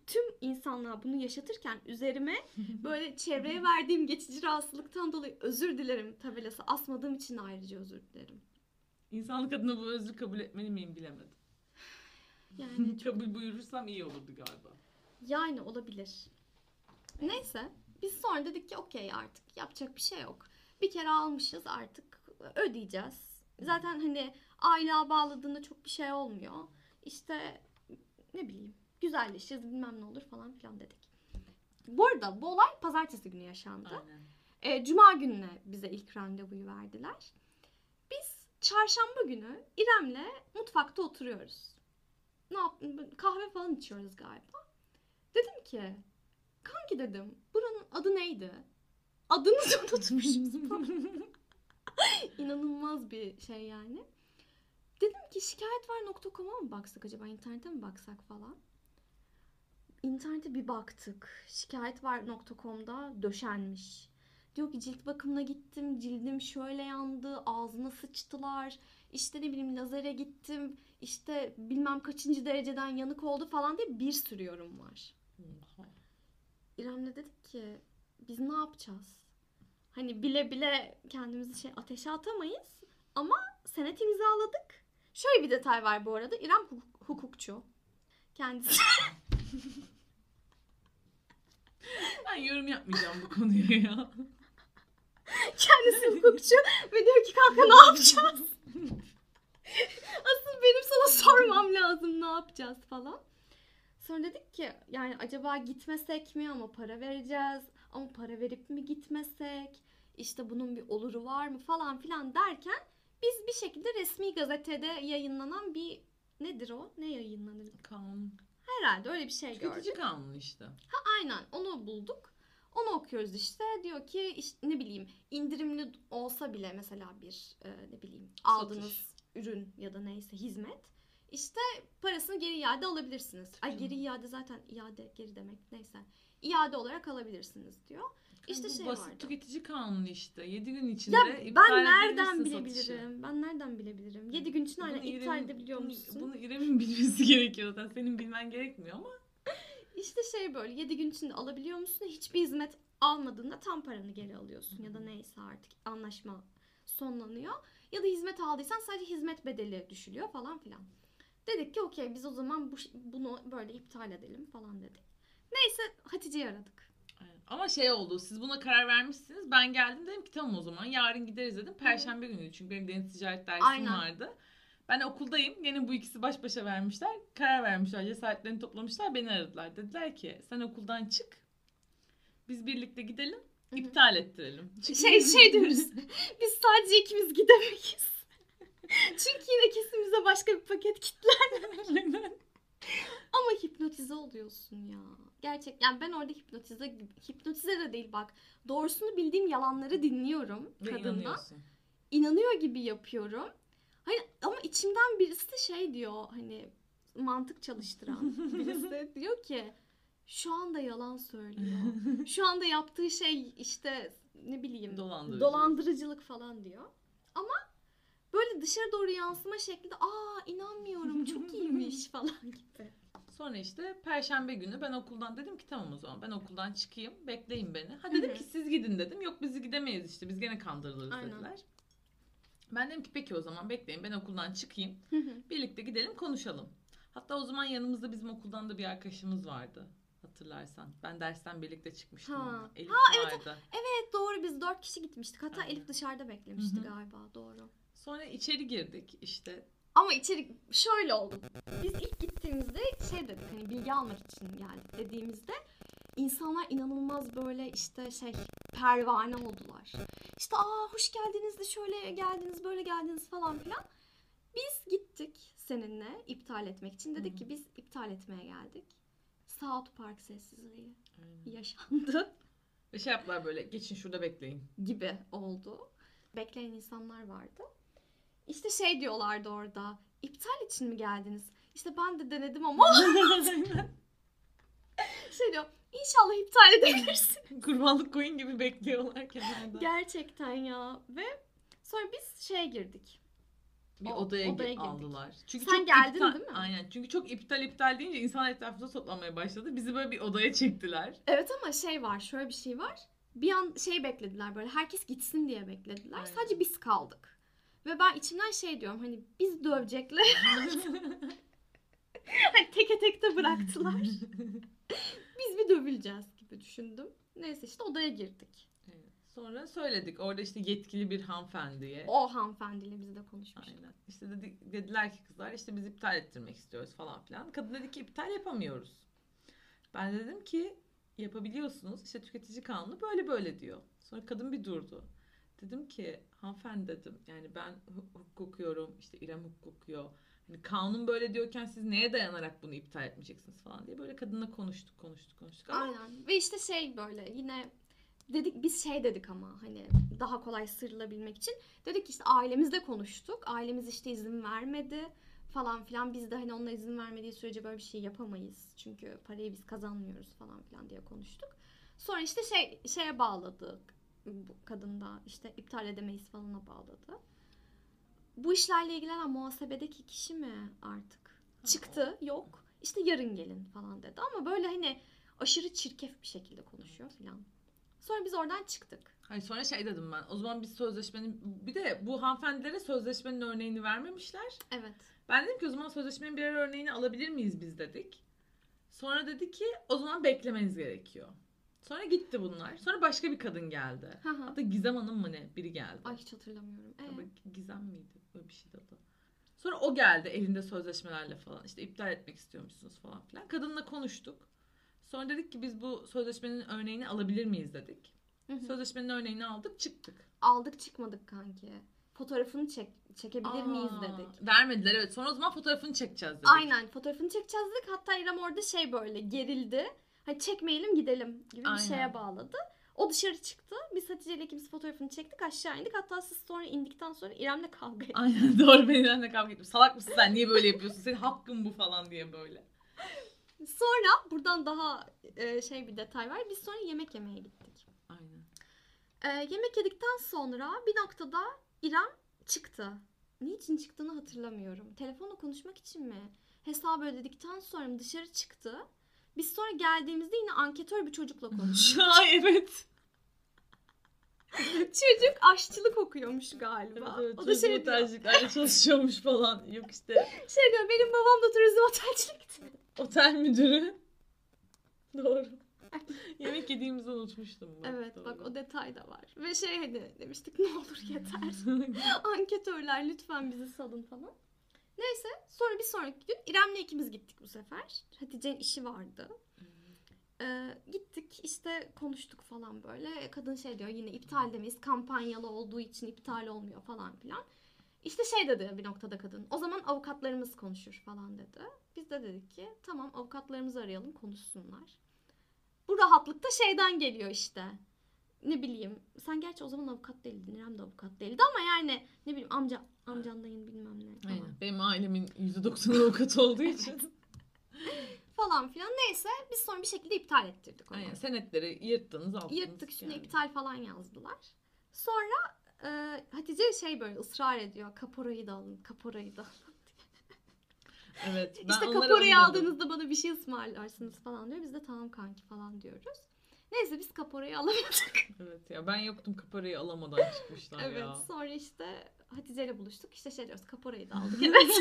[SPEAKER 1] tüm insanlığa bunu yaşatırken üzerime [LAUGHS] böyle çevreye verdiğim geçici rahatsızlıktan dolayı özür dilerim tabelası asmadığım için ayrıca özür dilerim.
[SPEAKER 2] İnsanlık adına bu özrü kabul etmeli miyim bilemedim.
[SPEAKER 1] Yani [LAUGHS]
[SPEAKER 2] kabul buyurursam iyi olurdu galiba.
[SPEAKER 1] Yani olabilir. Neyse biz sonra dedik ki okey artık yapacak bir şey yok. Bir kere almışız artık ödeyeceğiz. Zaten hani aylığa bağladığında çok bir şey olmuyor. İşte ne bileyim güzelleşiriz bilmem ne olur falan filan dedik. Bu arada bu olay pazartesi günü yaşandı.
[SPEAKER 2] Aynen.
[SPEAKER 1] E, Cuma gününe bize ilk randevuyu verdiler. Biz çarşamba günü İrem'le mutfakta oturuyoruz. Ne yap kahve falan içiyoruz galiba. Dedim ki kanki dedim buranın adı neydi? Adını da unutmuşuz. [LAUGHS] [LAUGHS] İnanılmaz bir şey yani. Dedim ki şikayetvar.com'a mı baksak acaba internete mi baksak falan. İnternete bir baktık. Şikayetvar.com'da döşenmiş. Diyor ki cilt bakımına gittim. Cildim şöyle yandı. Ağzına sıçtılar. İşte ne bileyim lazere gittim. İşte bilmem kaçıncı dereceden yanık oldu falan diye bir sürü yorum var. İrem'le dedik ki biz ne yapacağız? Hani bile bile kendimizi şey ateşe atamayız ama senet imzaladık. Şöyle bir detay var bu arada. İrem hukuk- hukukçu. Kendisi [LAUGHS]
[SPEAKER 2] Ben yorum yapmayacağım bu konuya ya.
[SPEAKER 1] kendisi [LAUGHS] hukukçu ve diyor ki kanka ne yapacağız? [LAUGHS] Asıl benim sana sormam lazım ne yapacağız falan. Sonra dedik ki yani acaba gitmesek mi ama para vereceğiz ama para verip mi gitmesek işte bunun bir oluru var mı falan filan derken biz bir şekilde resmi gazetede yayınlanan bir nedir o? Ne yayınlanır?
[SPEAKER 2] Kanun.
[SPEAKER 1] Herhalde öyle bir şey gördük.
[SPEAKER 2] Tüketici kanunu işte.
[SPEAKER 1] Aynen onu bulduk. Onu okuyoruz işte. Diyor ki işte ne bileyim indirimli olsa bile mesela bir e, ne bileyim aldığınız ürün ya da neyse hizmet işte parasını geri iade alabilirsiniz. Ay geri iade zaten iade geri demek neyse. İade olarak alabilirsiniz diyor. İşte
[SPEAKER 2] bu
[SPEAKER 1] şey
[SPEAKER 2] basit
[SPEAKER 1] vardı.
[SPEAKER 2] tüketici kanunu işte. 7 gün içinde
[SPEAKER 1] Ya
[SPEAKER 2] iptal
[SPEAKER 1] ben nereden
[SPEAKER 2] edebilirsin satışı.
[SPEAKER 1] bilebilirim? Ben nereden bilebilirim? 7 gün için aynen iptal edebiliyor
[SPEAKER 2] bunu-
[SPEAKER 1] musun?
[SPEAKER 2] Bunu İrem'in [LAUGHS] bilmesi gerekiyor zaten. Senin bilmen gerekmiyor ama.
[SPEAKER 1] İşte şey böyle 7 gün içinde alabiliyor musun? Hiçbir hizmet almadığında tam paranı geri alıyorsun ya da neyse artık anlaşma sonlanıyor. Ya da hizmet aldıysan sadece hizmet bedeli düşülüyor falan filan. Dedik ki okey biz o zaman bu, bunu böyle iptal edelim falan dedik. Neyse Hatice'yi aradık.
[SPEAKER 2] Ama şey oldu. Siz buna karar vermişsiniz. Ben geldim dedim ki tamam o zaman yarın gideriz dedim. Perşembe günü çünkü benim deniz ticaret dersim
[SPEAKER 1] Aynen.
[SPEAKER 2] vardı. Ben okuldayım. Yine bu ikisi baş başa vermişler. Karar vermişler. Cesaretlerini toplamışlar. Beni aradılar. Dediler ki sen okuldan çık. Biz birlikte gidelim.
[SPEAKER 1] Hı hı.
[SPEAKER 2] iptal ettirelim. Çünkü
[SPEAKER 1] Şey şey diyoruz. [LAUGHS] biz sadece ikimiz gidemeyiz. [LAUGHS] Çünkü yine kesin bize başka bir paket.
[SPEAKER 2] Aynen.
[SPEAKER 1] Ama hipnotize oluyorsun ya. Gerçek yani ben orada hipnotize hipnotize de değil bak. Doğrusunu bildiğim yalanları dinliyorum
[SPEAKER 2] Ve
[SPEAKER 1] kadından. İnanıyor gibi yapıyorum. Hani ama içimden birisi de şey diyor hani mantık çalıştıran [LAUGHS] birisi diyor ki şu anda yalan söylüyor. [LAUGHS] Şu anda yaptığı şey işte ne bileyim
[SPEAKER 2] Dolandırıcı.
[SPEAKER 1] dolandırıcılık falan diyor. Ama böyle dışarı doğru yansıma şeklinde aa inanmıyorum çok [LAUGHS] iyiymiş falan gibi.
[SPEAKER 2] Sonra işte perşembe günü ben okuldan dedim ki tamam o zaman ben okuldan çıkayım bekleyin beni. Ha dedim ki siz gidin dedim. Yok biz gidemeyiz işte biz gene kandırılırız
[SPEAKER 1] Aynen.
[SPEAKER 2] dediler. Ben dedim ki peki o zaman bekleyin ben okuldan çıkayım. Birlikte gidelim konuşalım. Hatta o zaman yanımızda bizim okuldan da bir arkadaşımız vardı. Hatırlarsan. Ben dersten birlikte çıkmıştım.
[SPEAKER 1] Ha.
[SPEAKER 2] onunla. Elif
[SPEAKER 1] evet,
[SPEAKER 2] vardı.
[SPEAKER 1] Evet doğru biz dört kişi gitmiştik. Hatta
[SPEAKER 2] Aynen.
[SPEAKER 1] Elif dışarıda beklemişti
[SPEAKER 2] Hı hı.
[SPEAKER 1] galiba doğru.
[SPEAKER 2] Sonra içeri girdik işte.
[SPEAKER 1] Ama içeri şöyle oldu. Biz ilk gittiğimizde şey dedik hani bilgi almak için geldik dediğimizde insanlar inanılmaz böyle işte şey pervane oldular. İşte aa hoş geldiniz de şöyle geldiniz böyle geldiniz falan filan. Biz gittik seninle iptal etmek için. Dedik
[SPEAKER 2] Hı hı.
[SPEAKER 1] ki biz iptal etmeye geldik. South Park sessizliği
[SPEAKER 2] Aynen.
[SPEAKER 1] yaşandı [LAUGHS]
[SPEAKER 2] şey yaptılar böyle geçin şurada bekleyin.
[SPEAKER 1] gibi oldu. Bekleyen insanlar vardı. İşte şey diyorlardı orada. İptal için mi geldiniz? İşte ben de denedim ama [LAUGHS] şey diyor. İnşallah iptal edebilirsin. [LAUGHS]
[SPEAKER 2] Kurbanlık koyun gibi bekliyorlar kenarda.
[SPEAKER 1] Gerçekten ya. Ve sonra biz şeye girdik.
[SPEAKER 2] bir
[SPEAKER 1] O-
[SPEAKER 2] odaya,
[SPEAKER 1] odaya
[SPEAKER 2] gi-
[SPEAKER 1] girdik.
[SPEAKER 2] aldılar. Çünkü
[SPEAKER 1] Sen
[SPEAKER 2] çok
[SPEAKER 1] geldin
[SPEAKER 2] iptal,
[SPEAKER 1] değil mi?
[SPEAKER 2] Aynen. Çünkü çok iptal iptal deyince insan etrafında toplanmaya başladı. Bizi böyle bir odaya çektiler.
[SPEAKER 1] Evet ama şey var. Şöyle bir şey var. Bir an şey beklediler böyle. Herkes gitsin diye beklediler.
[SPEAKER 2] Aynen.
[SPEAKER 1] Sadece biz kaldık. Ve ben içimden şey diyorum. Hani biz dövecekler. [LAUGHS] [LAUGHS] hani teke tek de bıraktılar. [LAUGHS] biz bir dövüleceğiz gibi düşündüm. Neyse işte odaya girdik.
[SPEAKER 2] Evet. Sonra söyledik. Orada işte yetkili bir hanımefendiye.
[SPEAKER 1] O hanımefendiyle biz de konuşmuştuk.
[SPEAKER 2] Aynen. İşte dedik, dediler ki kızlar işte biz iptal ettirmek istiyoruz falan filan. Kadın dedi ki iptal yapamıyoruz. Ben de dedim ki yapabiliyorsunuz. İşte tüketici kanunu böyle böyle diyor. Sonra kadın bir durdu. Dedim ki hanımefendi dedim yani ben hu- hukuk okuyorum işte İrem hukuk okuyor. Hani kanun böyle diyorken siz neye dayanarak bunu iptal etmeyeceksiniz falan diye böyle kadınla konuştuk konuştuk konuştuk ama
[SPEAKER 1] Aynen. Ve işte şey böyle yine dedik biz şey dedik ama hani daha kolay sıyrılabilmek için dedik işte ailemizle konuştuk. Ailemiz işte izin vermedi falan filan. Biz de hani onlar izin vermediği sürece böyle bir şey yapamayız. Çünkü parayı biz kazanmıyoruz falan filan diye konuştuk. Sonra işte şey şeye bağladık bu kadın da işte iptal edemeyiz falana bağladı. Bu işlerle ilgilenen muhasebedeki kişi mi artık? Çıktı yok. İşte yarın gelin falan dedi. Ama böyle hani Aşırı çirkef bir şekilde konuşuyor filan. Sonra biz oradan çıktık.
[SPEAKER 2] Hayır sonra şey dedim ben. O zaman biz sözleşmenin bir de bu hanımefendilere sözleşmenin örneğini vermemişler.
[SPEAKER 1] Evet.
[SPEAKER 2] Ben dedim ki o zaman sözleşmenin birer örneğini alabilir miyiz biz dedik. Sonra dedi ki o zaman beklemeniz gerekiyor. Sonra gitti bunlar. Sonra başka bir kadın geldi. Hatta Gizem Hanım mı ne? Biri geldi.
[SPEAKER 1] Ay hiç hatırlamıyorum. Ee?
[SPEAKER 2] Ama Gizem miydi? Böyle bir şeydi o da. Sonra o geldi elinde sözleşmelerle falan. İşte iptal etmek istiyormuşsunuz falan filan. Kadınla konuştuk. Sonra dedik ki biz bu sözleşmenin örneğini alabilir miyiz dedik.
[SPEAKER 1] Hı hı.
[SPEAKER 2] Sözleşmenin örneğini aldık çıktık.
[SPEAKER 1] Aldık çıkmadık kanki. Fotoğrafını çek çekebilir miyiz
[SPEAKER 2] Aa,
[SPEAKER 1] dedik.
[SPEAKER 2] Vermediler evet. Sonra o zaman fotoğrafını çekeceğiz dedik.
[SPEAKER 1] Aynen fotoğrafını çekeceğiz dedik. Hatta İrem orada şey böyle gerildi. Hani çekmeyelim gidelim gibi
[SPEAKER 2] Aynen.
[SPEAKER 1] bir şeye bağladı. O dışarı çıktı. Biz Hatice ile ikimiz fotoğrafını çektik aşağı indik. Hatta siz sonra indikten sonra İrem'le kavga [LAUGHS] ettik.
[SPEAKER 2] Aynen doğru benimle de kavga ettim. Salak mısın sen niye böyle yapıyorsun? Senin hakkın bu falan diye böyle.
[SPEAKER 1] Sonra buradan daha e, şey bir detay var. Biz sonra yemek yemeye gittik.
[SPEAKER 2] Aynen.
[SPEAKER 1] E, yemek yedikten sonra bir noktada İrem çıktı. Niçin çıktığını hatırlamıyorum. Telefonla konuşmak için mi? Hesabı ödedikten sonra mı dışarı çıktı? Biz sonra geldiğimizde yine anketör bir çocukla konuşuyor. [LAUGHS]
[SPEAKER 2] Ay evet.
[SPEAKER 1] Çocuk aşçılık okuyormuş galiba.
[SPEAKER 2] evet,
[SPEAKER 1] o da şey diyor,
[SPEAKER 2] otelciliklerle çalışıyormuş falan. Yok işte
[SPEAKER 1] şey diyor benim babam da turizm otelcilikti.
[SPEAKER 2] otel müdürü. [LAUGHS] Doğru. [LAUGHS] Yemek yediğimizi unutmuştum. Bak,
[SPEAKER 1] Evet
[SPEAKER 2] doğru.
[SPEAKER 1] bak o detay da var. Ve şey hani demiştik ne olur yeter. [LAUGHS] Anketörler lütfen bizi salın falan. Neyse sonra bir sonraki gün İrem'le ikimiz gittik bu sefer. Hatice'nin işi vardı. Gittik işte konuştuk falan böyle. Kadın şey diyor yine iptal demeyiz. Kampanyalı olduğu için iptal olmuyor falan filan. İşte şey dedi bir noktada kadın. O zaman avukatlarımız konuşur falan dedi. Biz de dedik ki tamam avukatlarımızı arayalım konuşsunlar. Bu rahatlık da şeyden geliyor işte. Ne bileyim. Sen gerçi o zaman avukat değildin. İrem de avukat değildi ama yani ne bileyim amca amcan dayın bilmem ne.
[SPEAKER 2] Aynen. Benim ailemin %90'ı avukat olduğu için. [LAUGHS]
[SPEAKER 1] falan filan. Neyse biz sonra bir şekilde iptal ettirdik onu.
[SPEAKER 2] Aynen. Senetleri yırttınız aldınız.
[SPEAKER 1] Yırttık üstüne
[SPEAKER 2] yani.
[SPEAKER 1] iptal falan yazdılar. Sonra e, Hatice şey böyle ısrar ediyor. Kaporayı da alın, kaporayı da alın. [LAUGHS]
[SPEAKER 2] Evet. Ben
[SPEAKER 1] işte kaporayı
[SPEAKER 2] anladım.
[SPEAKER 1] aldığınızda bana bir şey ısmarlarsınız falan diyor. Biz de tamam kanki falan diyoruz. Neyse biz kaporayı [LAUGHS] alamadık.
[SPEAKER 2] Evet ya ben yoktum kaparayı alamadan çıkmışlar [LAUGHS]
[SPEAKER 1] evet
[SPEAKER 2] ya.
[SPEAKER 1] sonra işte Hatice ile buluştuk. İşte şey diyoruz kaporayı da aldık. Evet.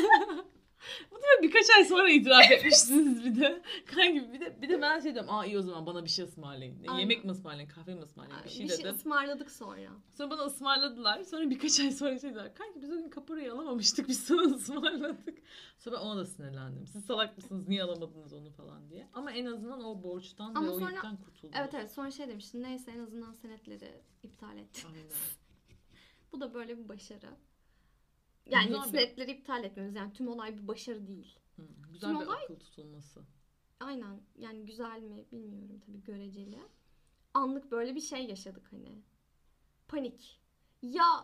[SPEAKER 2] Bu da birkaç ay sonra itiraf etmişsiniz bir de. [LAUGHS] Kanki bir de bir de ben şey diyorum. Aa iyi o zaman bana bir şey ısmarlayın. Ne,
[SPEAKER 1] Aynen.
[SPEAKER 2] Yemek mi ısmarlayın, kahve mi ısmarlayın bir şey
[SPEAKER 1] bir şey
[SPEAKER 2] dedim.
[SPEAKER 1] ısmarladık sonra.
[SPEAKER 2] Sonra bana ısmarladılar. Sonra birkaç ay sonra şey dediler. Kanki biz o gün kaporayı alamamıştık. Biz sana [LAUGHS] ısmarladık. Sonra ben ona da sinirlendim. Siz salak mısınız? Niye alamadınız onu falan diye. Ama en azından o borçtan
[SPEAKER 1] Ama
[SPEAKER 2] ve o
[SPEAKER 1] sonra-
[SPEAKER 2] yükten kurtuldum.
[SPEAKER 1] Evet evet sonra şey demiştin neyse en azından senetleri iptal ettik.
[SPEAKER 2] Aynen. [LAUGHS]
[SPEAKER 1] Bu da böyle bir başarı. Yani
[SPEAKER 2] Güzel bir-
[SPEAKER 1] iptal etmemiz yani tüm olay bir başarı değil.
[SPEAKER 2] Hı, güzel
[SPEAKER 1] Tüm
[SPEAKER 2] bir
[SPEAKER 1] olay-
[SPEAKER 2] akıl tutulması.
[SPEAKER 1] Aynen yani güzel mi bilmiyorum tabii göreceli. Anlık böyle bir şey yaşadık hani. Panik. Ya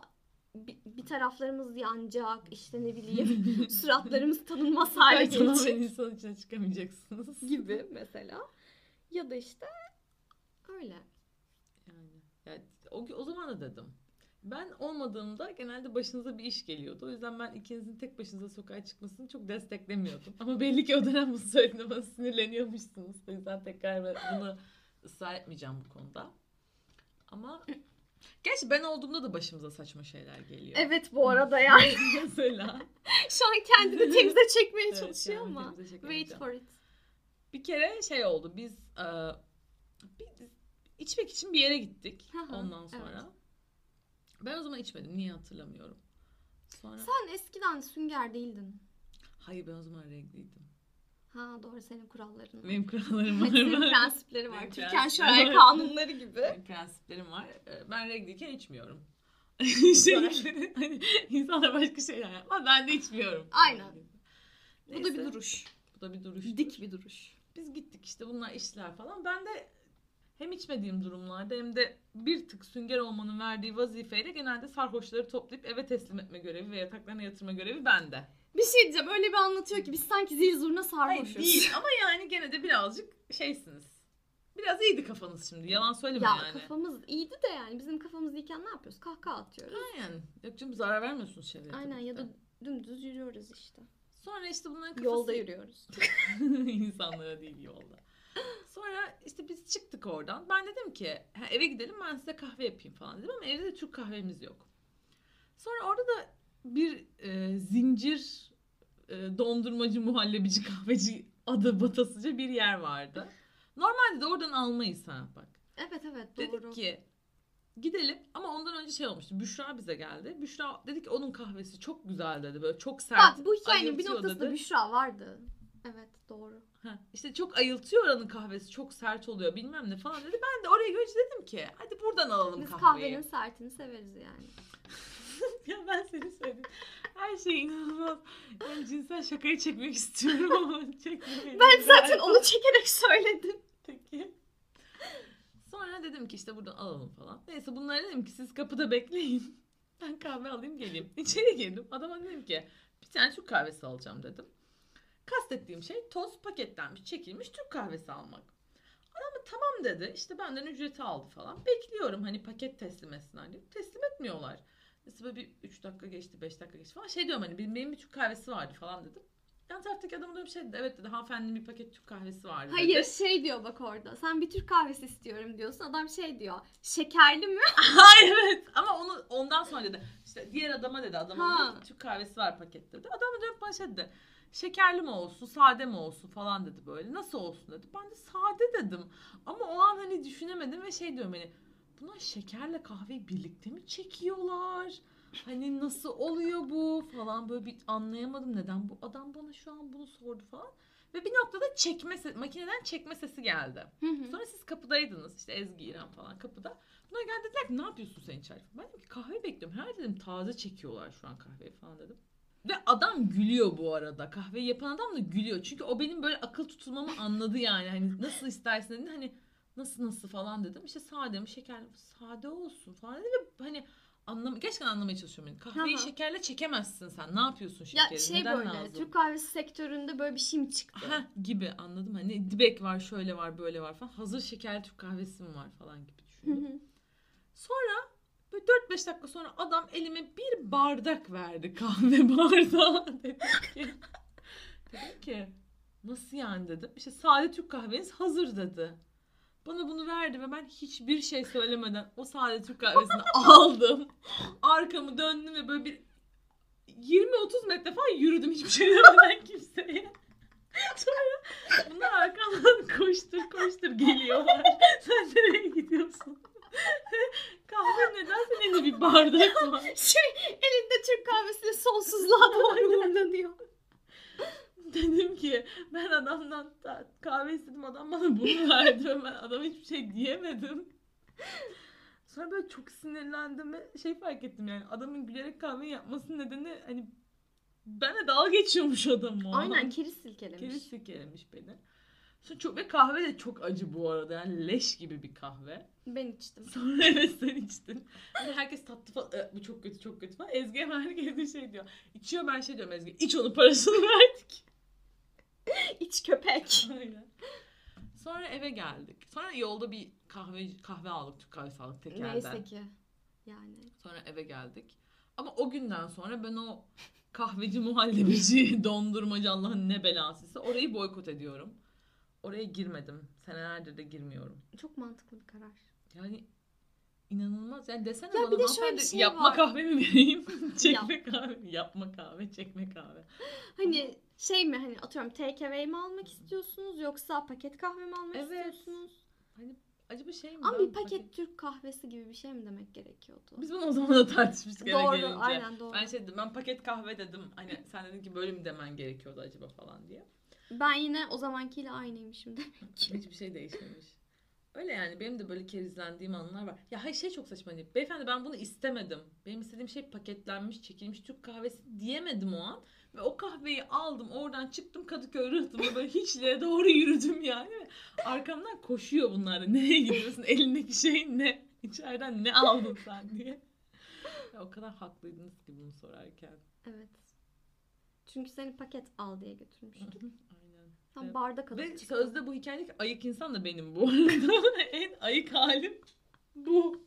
[SPEAKER 1] bir, bir taraflarımız yanacak işte ne bileyim [LAUGHS] suratlarımız tanınmaz hale
[SPEAKER 2] Belki tamamen
[SPEAKER 1] gelecek
[SPEAKER 2] insan içine çıkamayacaksınız.
[SPEAKER 1] gibi mesela. Ya da işte öyle.
[SPEAKER 2] Yani, yani o, o zaman da dedim. Ben olmadığımda genelde başınıza bir iş geliyordu. O yüzden ben ikinizin tek başınıza sokağa çıkmasını çok desteklemiyordum. Ama belli ki o dönem bunu söylediğinde bana sinirleniyormuşsunuz. O yüzden tekrar bunu ısrar etmeyeceğim bu konuda. Ama gerçi ben olduğumda da başımıza saçma şeyler geliyor.
[SPEAKER 1] Evet bu arada yani. [LAUGHS]
[SPEAKER 2] Mesela.
[SPEAKER 1] Şu an kendini [LAUGHS] temize çekmeye
[SPEAKER 2] Evet,
[SPEAKER 1] çalışıyor ama. Wait for it.
[SPEAKER 2] Bir kere şey oldu. Biz e, bir, içmek için bir yere gittik. Ondan sonra. Ben o zaman içmedim. Niye hatırlamıyorum. Sonra
[SPEAKER 1] Sen eskiden sünger değildin.
[SPEAKER 2] hayır ben o zaman regliydim.
[SPEAKER 1] Ha doğru senin kuralların var.
[SPEAKER 2] Benim kurallarım [LAUGHS] var.
[SPEAKER 1] Hepsinin prensipleri var. Türkan Şoray kanunları gibi.
[SPEAKER 2] Benim prensiplerim var. Ee, Ben regliyken içmiyorum. [LAUGHS] şey, hani insanlar başka şeyler yapmaz. Ben de içmiyorum.
[SPEAKER 1] Aynen. Bu da
[SPEAKER 2] Neyse,
[SPEAKER 1] bir duruş.
[SPEAKER 2] Bu da bir duruş.
[SPEAKER 1] Dik bir duruş.
[SPEAKER 2] Biz gittik işte bunlar işler falan. Ben de hem içmediğim durumlarda hem de bir tık sünger olmanın verdiği vazifeyle genelde sarhoşları toplayıp eve teslim etme görevi ve yataklarına yatırma görevi bende.
[SPEAKER 1] Bir şey diyeceğim öyle bir anlatıyor ki biz sanki zil zurna
[SPEAKER 2] Hayır
[SPEAKER 1] sarhoşuz.
[SPEAKER 2] değil ama yani gene de birazcık şeysiniz. Biraz iyiydi kafanız şimdi. Yalan söyleme
[SPEAKER 1] Ya
[SPEAKER 2] yani.
[SPEAKER 1] kafamız iyiydi de yani bizim kafamız iyiyken ne yapıyoruz? Kahkaha atıyoruz.
[SPEAKER 2] Aynen. Yok canım zarar vermiyorsunuz çevreye.
[SPEAKER 1] Aynen ya da dümdüz yürüyoruz işte.
[SPEAKER 2] Sonra işte bunların kafası...
[SPEAKER 1] Yolda yürüyoruz. [LAUGHS]
[SPEAKER 2] İnsanlara değil yolda. Sonra işte biz çıktık oradan. Ben dedim ki "Ha, eve gidelim ben size kahve yapayım falan dedim ama evde de Türk kahvemiz yok. Sonra orada da bir e, zincir e, dondurmacı, muhallebici, [LAUGHS] kahveci adı batasıca bir yer vardı. Normalde de oradan almayız ha bak.
[SPEAKER 1] Evet evet doğru.
[SPEAKER 2] Dedik ki gidelim ama ondan önce şey olmuştu. Büşra bize geldi. Büşra dedi ki onun kahvesi çok güzel dedi. Böyle çok sert.
[SPEAKER 1] Bak bu hikayenin bir noktasında
[SPEAKER 2] dedi.
[SPEAKER 1] Büşra vardı. Evet doğru.
[SPEAKER 2] Ha, işte çok ayıltıyor oranın kahvesi. Çok sert oluyor bilmem ne falan dedi. Ben de oraya görünce dedim ki hadi buradan alalım
[SPEAKER 1] Biz
[SPEAKER 2] kahveyi.
[SPEAKER 1] kahvenin sertini severiz yani. [LAUGHS]
[SPEAKER 2] ya ben seni söyledim. Her şey inanılmaz. Yani cinsel şakayı çekmek istiyorum ama [LAUGHS] çekmemeyi.
[SPEAKER 1] Ben zaten onu çekerek söyledim.
[SPEAKER 2] Peki. Sonra dedim ki işte buradan alalım falan. Neyse bunlara dedim ki siz kapıda bekleyin. Ben kahve alayım geleyim. İçeri girdim. Adama dedim ki bir tane Türk kahvesi alacağım dedim. Kastettiğim şey toz paketlenmiş, çekilmiş Türk kahvesi almak. Adam da tamam dedi. İşte benden ücreti aldı falan. Bekliyorum hani paket teslim etsinler diye. Teslim etmiyorlar. Böyle bir 3 dakika geçti, 5 dakika geçti falan. Şey diyorum hani benim, bir Türk kahvesi vardı falan dedim. Yan taraftaki adam da bir şey dedi. Evet dedi hanımefendinin bir paket Türk kahvesi vardı dedi.
[SPEAKER 1] Hayır şey diyor bak orada. Sen bir Türk kahvesi istiyorum diyorsun. Adam şey diyor. Şekerli mi? [LAUGHS]
[SPEAKER 2] Hayır evet ama onu ondan sonra dedi. İşte diğer adama dedi adamın
[SPEAKER 1] Ha.
[SPEAKER 2] dedi, Türk kahvesi var pakette dedi. Adam da dönüp bana şey dedi. Şekerli mi olsun, sade mi olsun falan dedi böyle. Nasıl olsun dedi. Ben de sade dedim. Ama o an hani düşünemedim ve şey diyorum hani bunlar şekerle kahveyi birlikte mi çekiyorlar? Hani nasıl oluyor bu falan böyle bir anlayamadım neden bu adam bana şu an bunu sordu falan. Ve bir noktada çekme se- makineden çekme sesi geldi.
[SPEAKER 1] Hı hı.
[SPEAKER 2] Sonra siz kapıdaydınız işte Ezgi İrem falan kapıda. Bunlar geldi dediler ki ne yapıyorsun sen içeride? Ben dedim ki kahve bekliyorum. Herhalde dedim taze çekiyorlar şu an kahveyi falan dedim. Ve adam gülüyor bu arada. Kahveyi yapan adam da gülüyor. Çünkü o benim böyle akıl tutulmamı anladı yani. Hani nasıl istersin dedi. Hani nasıl nasıl falan dedim. İşte sade mi şekerli mi? Sade olsun falan dedi. Ve hani anlam gerçekten anlamaya çalışıyorum. Yani kahveyi
[SPEAKER 1] Aha.
[SPEAKER 2] şekerle çekemezsin sen. Ne yapıyorsun
[SPEAKER 1] Ya
[SPEAKER 2] şekeri?
[SPEAKER 1] şey
[SPEAKER 2] Neden
[SPEAKER 1] böyle
[SPEAKER 2] lazım?
[SPEAKER 1] Türk kahvesi sektöründe böyle bir şey mi çıktı?
[SPEAKER 2] Heh, gibi anladım. Hani dibek var, şöyle var, böyle var falan. Hazır şekerli Türk kahvesi mi var falan gibi düşündüm. Sonra böyle 4-5 dakika sonra adam elime bir bardak verdi. [LAUGHS] Kahve bardağı. Dedim ki, dedim ki nasıl yani dedim. İşte sade Türk kahveniz hazır dedi. Bana bunu verdi ve ben hiçbir şey söylemeden o sade Türk kahvesini [LAUGHS] aldım. Arkamı döndüm ve böyle bir 20-30 metre falan yürüdüm hiçbir şey demeden kimseye. Sonra bunlar arkamdan koştur koştur geliyorlar. [LAUGHS] Sen nereye gidiyorsun? Kahve neden senin bir bardak var? [LAUGHS]
[SPEAKER 1] Şey elinde Türk kahvesiyle sonsuzluğa doğru uğurlanıyor.
[SPEAKER 2] Dedim ki ben adamdan ta- kahve istedim adam bana bunu verdi ve ben adama hiçbir şey diyemedim. Sonra böyle çok sinirlendim ve şey fark ettim yani adamın gülerek kahve yapmasının nedeni hani benle dalga geçiyormuş adam o. an.
[SPEAKER 1] Aynen keriz silkelemiş.
[SPEAKER 2] Keriz silkelemiş beni. Sonra çok, ve kahve de çok acı bu arada yani leş gibi bir kahve.
[SPEAKER 1] Ben içtim.
[SPEAKER 2] Sonra [LAUGHS] evet sen içtin. Hani herkes tatlı falan "Ee, bu çok kötü çok kötü falan. Ezgi hemen herkes bir şey diyor. İçiyor ben şey diyorum Ezgi iç onu parasını [LAUGHS] verdik.
[SPEAKER 1] İç köpek.
[SPEAKER 2] Aynen. Sonra eve geldik. Sonra yolda bir kahve kahve aldık, Türk kahvesi aldık tekelden.
[SPEAKER 1] Neyse ki. Yani.
[SPEAKER 2] Sonra eve geldik. Ama o günden sonra ben o kahveci, muhallebici, [LAUGHS] dondurmacı Allah'ın ne belasıysa orayı boykot ediyorum. Oraya girmedim. Senelerdir de girmiyorum.
[SPEAKER 1] Çok mantıklı bir karar.
[SPEAKER 2] Yani inanılmaz. Yani desene
[SPEAKER 1] Ya
[SPEAKER 2] bana
[SPEAKER 1] bir de şöyle bir şey
[SPEAKER 2] yapma
[SPEAKER 1] var.
[SPEAKER 2] kahve mi vereyim? [LAUGHS] çekme kahve. Yapma kahve, çekme kahve.
[SPEAKER 1] Hani şey mi hani atıyorum take mi almak istiyorsunuz yoksa paket kahve mi almak
[SPEAKER 2] Evet.
[SPEAKER 1] istiyorsunuz?
[SPEAKER 2] Acaba şey mi?
[SPEAKER 1] Ama bir paket Türk kahvesi gibi bir şey mi demek gerekiyordu?
[SPEAKER 2] Biz bunu o zaman da tartışmıştık eve
[SPEAKER 1] doğru
[SPEAKER 2] gelince.
[SPEAKER 1] aynen doğru.
[SPEAKER 2] Ben şey dedim ben paket kahve dedim. Hani sen dedin ki böyle mi demen gerekiyordu acaba falan diye.
[SPEAKER 1] Ben yine o zamankiyle aynıymışım demek ki.
[SPEAKER 2] Hiçbir şey değişmemiş. Öyle yani benim de böyle kerizlendiğim anlar var. Ya hayır şey çok saçma hani beyefendi ben bunu istemedim. Benim istediğim şey paketlenmiş, çekilmiş Türk kahvesi diyemedim o an. Ve o kahveyi aldım oradan çıktım Kadıköy rıhtıma böyle hiçliğe doğru yürüdüm yani. Arkamdan koşuyor bunlar da nereye gidiyorsun elindeki şey ne? İçeriden ne aldın sen diye. Ya o kadar haklıydınız ki bunu sorarken.
[SPEAKER 1] Evet. Çünkü seni paket al diye götürmüştüm. Tam
[SPEAKER 2] Evet.
[SPEAKER 1] bardak alıp
[SPEAKER 2] Ve
[SPEAKER 1] çıktım.
[SPEAKER 2] sözde bu hikayedeki ayık insan da benim bu arada. [LAUGHS] en ayık halim bu. [LAUGHS]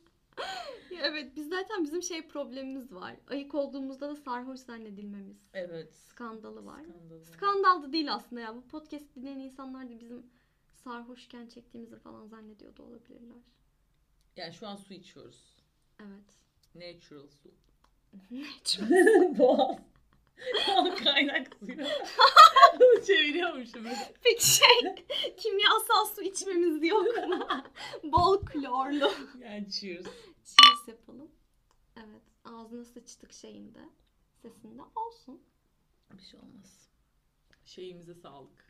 [SPEAKER 1] Evet biz zaten bizim şey problemimiz var. Ayık olduğumuzda da sarhoş zannedilmemiz.
[SPEAKER 2] Evet.
[SPEAKER 1] Skandalı var.
[SPEAKER 2] Skandal.
[SPEAKER 1] Skandal da değil aslında ya. Bu podcast dinleyen insanlar da bizim sarhoşken çektiğimizi falan zannediyordu olabilirler.
[SPEAKER 2] Yani şu an su içiyoruz.
[SPEAKER 1] Evet.
[SPEAKER 2] Natural su. [LAUGHS]
[SPEAKER 1] Natural.
[SPEAKER 2] Doğal. [LAUGHS] Kaynak suyu. Bunu [LAUGHS] çeviriyormuşum. böyle.
[SPEAKER 1] Peki şey kimyasal su içmemiz yok mu? [LAUGHS] Bol klorlu.
[SPEAKER 2] Yani cheers.
[SPEAKER 1] Cheers yapalım. Evet. Ağzına sıçtık şeyinde. Sesinde olsun.
[SPEAKER 2] Bir şey olmaz. Şeyimize sağlık.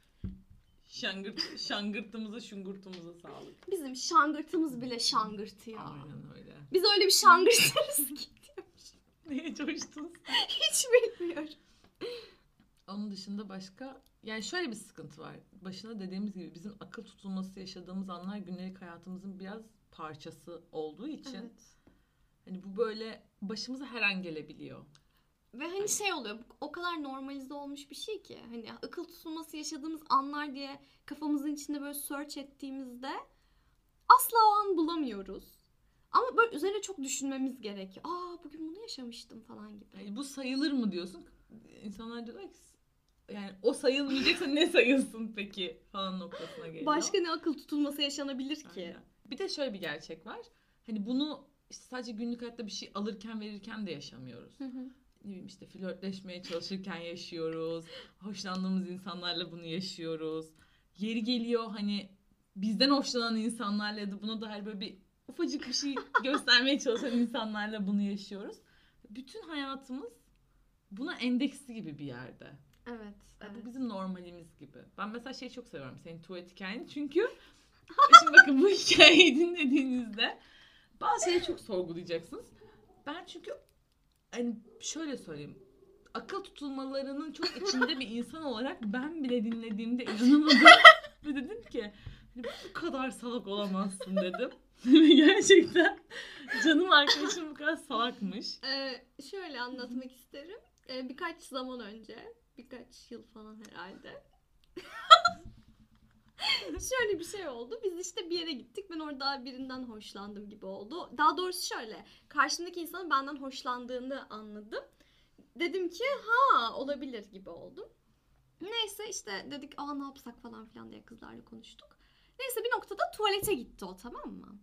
[SPEAKER 2] Şangırt, şangırtımıza şungurtumuza sağlık.
[SPEAKER 1] Bizim şangırtımız bile şangırtı ya.
[SPEAKER 2] Aynen öyle.
[SPEAKER 1] Biz öyle bir şangırtırız ki. [LAUGHS]
[SPEAKER 2] Neye coştun?
[SPEAKER 1] Hiç bilmiyorum.
[SPEAKER 2] Onun dışında başka yani şöyle bir sıkıntı var. Başında dediğimiz gibi bizim akıl tutulması yaşadığımız anlar günlük hayatımızın biraz parçası olduğu için
[SPEAKER 1] Evet.
[SPEAKER 2] hani bu böyle başımıza her an gelebiliyor.
[SPEAKER 1] Ve hani şey oluyor o kadar normalize olmuş bir şey ki hani akıl tutulması yaşadığımız anlar diye kafamızın içinde böyle search ettiğimizde asla o an bulamıyoruz. Ama böyle üzerine çok düşünmemiz gerekiyor. Aa bugün bunu yaşamıştım falan gibi.
[SPEAKER 2] Yani bu sayılır mı diyorsun? İnsanlar diyorlar ki yani o sayılmayacaksa ne sayılsın peki falan noktasına geliyor.
[SPEAKER 1] Başka ne akıl tutulması yaşanabilir ki?
[SPEAKER 2] Aynen. Bir de şöyle bir gerçek var. Hani bunu işte sadece günlük hayatta bir şey alırken verirken de yaşamıyoruz.
[SPEAKER 1] Hı hı.
[SPEAKER 2] ne bileyim işte flörtleşmeye çalışırken yaşıyoruz. Hoşlandığımız insanlarla bunu yaşıyoruz. Yeri geliyor hani bizden hoşlanan insanlarla da buna dair böyle bir ufacık bir şey göstermeye çalışan insanlarla bunu yaşıyoruz. Bütün hayatımız buna endeksli gibi bir yerde.
[SPEAKER 1] Evet.
[SPEAKER 2] Yani
[SPEAKER 1] evet.
[SPEAKER 2] Bu bizim normalimiz gibi. Ben mesela şeyi çok seviyorum senin tuvalet hikayeni çünkü [LAUGHS] şimdi bakın bu hikayeyi dinlediğinizde bazı şeyleri çok sorgulayacaksınız. Ben çünkü hani şöyle söyleyeyim. Akıl tutulmalarının çok içinde bir insan olarak ben bile dinlediğimde inanamadım. [LAUGHS] Ve dedim ki hani bu kadar salak olamazsın dedim. Gerçekten canım arkadaşım bu kadar salakmış.
[SPEAKER 1] Ee, şöyle anlatmak isterim. Ee, birkaç zaman önce, birkaç yıl falan herhalde. [LAUGHS] şöyle bir şey oldu. Biz işte bir yere gittik. Ben orada birinden hoşlandım gibi oldu. Daha doğrusu şöyle. Karşımdaki insanın benden hoşlandığını anladım. Dedim ki ha olabilir gibi oldum. Neyse işte dedik aa ne yapsak falan filan diye kızlarla konuştuk. Neyse bir noktada tuvalete gitti o tamam mı?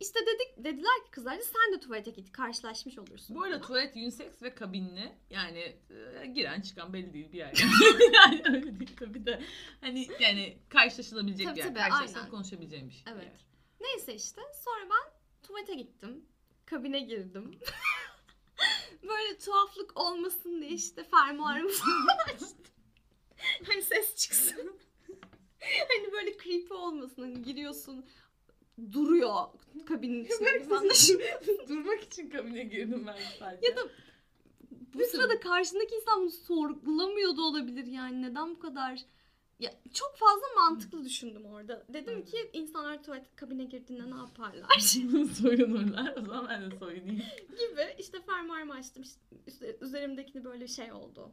[SPEAKER 1] İşte dedik dediler ki kızlar sen de tuvalete git karşılaşmış olursun.
[SPEAKER 2] Bu arada tuvalet unisex ve kabinli. Yani e, giren çıkan belli değil bir yer. [LAUGHS] [LAUGHS] yani öyle değil tabii de. Hani yani karşılaşılabilecek
[SPEAKER 1] Tabii
[SPEAKER 2] bir yer.
[SPEAKER 1] tabii,
[SPEAKER 2] Karşılaşıp
[SPEAKER 1] aynen.
[SPEAKER 2] konuşabileceğim bir şey.
[SPEAKER 1] Evet.
[SPEAKER 2] yer.
[SPEAKER 1] Neyse işte sonra ben tuvalete gittim. Kabine girdim. [LAUGHS] Böyle tuhaflık olmasın diye işte fermuarımı falan açtım. hani ses çıksın. hani böyle creepy olmasın. Hani giriyorsun duruyor kabinin içinde. Biz anlaşılıyor. [LAUGHS]
[SPEAKER 2] Durmak için kabine girdim ben sadece.
[SPEAKER 1] ya da bu sırada karşındaki insan bunu sorgulamıyor da olabilir yani. Neden bu kadar ya çok fazla mantıklı düşündüm orada. Dedim ki insanlar tuvalet kabine girdiğinde ne yaparlar? [LAUGHS]
[SPEAKER 2] soyunurlar. O zaman ben de soyunayım.
[SPEAKER 1] gibi işte fermuarımı açtım. İşte üzerimdekini böyle şey oldu.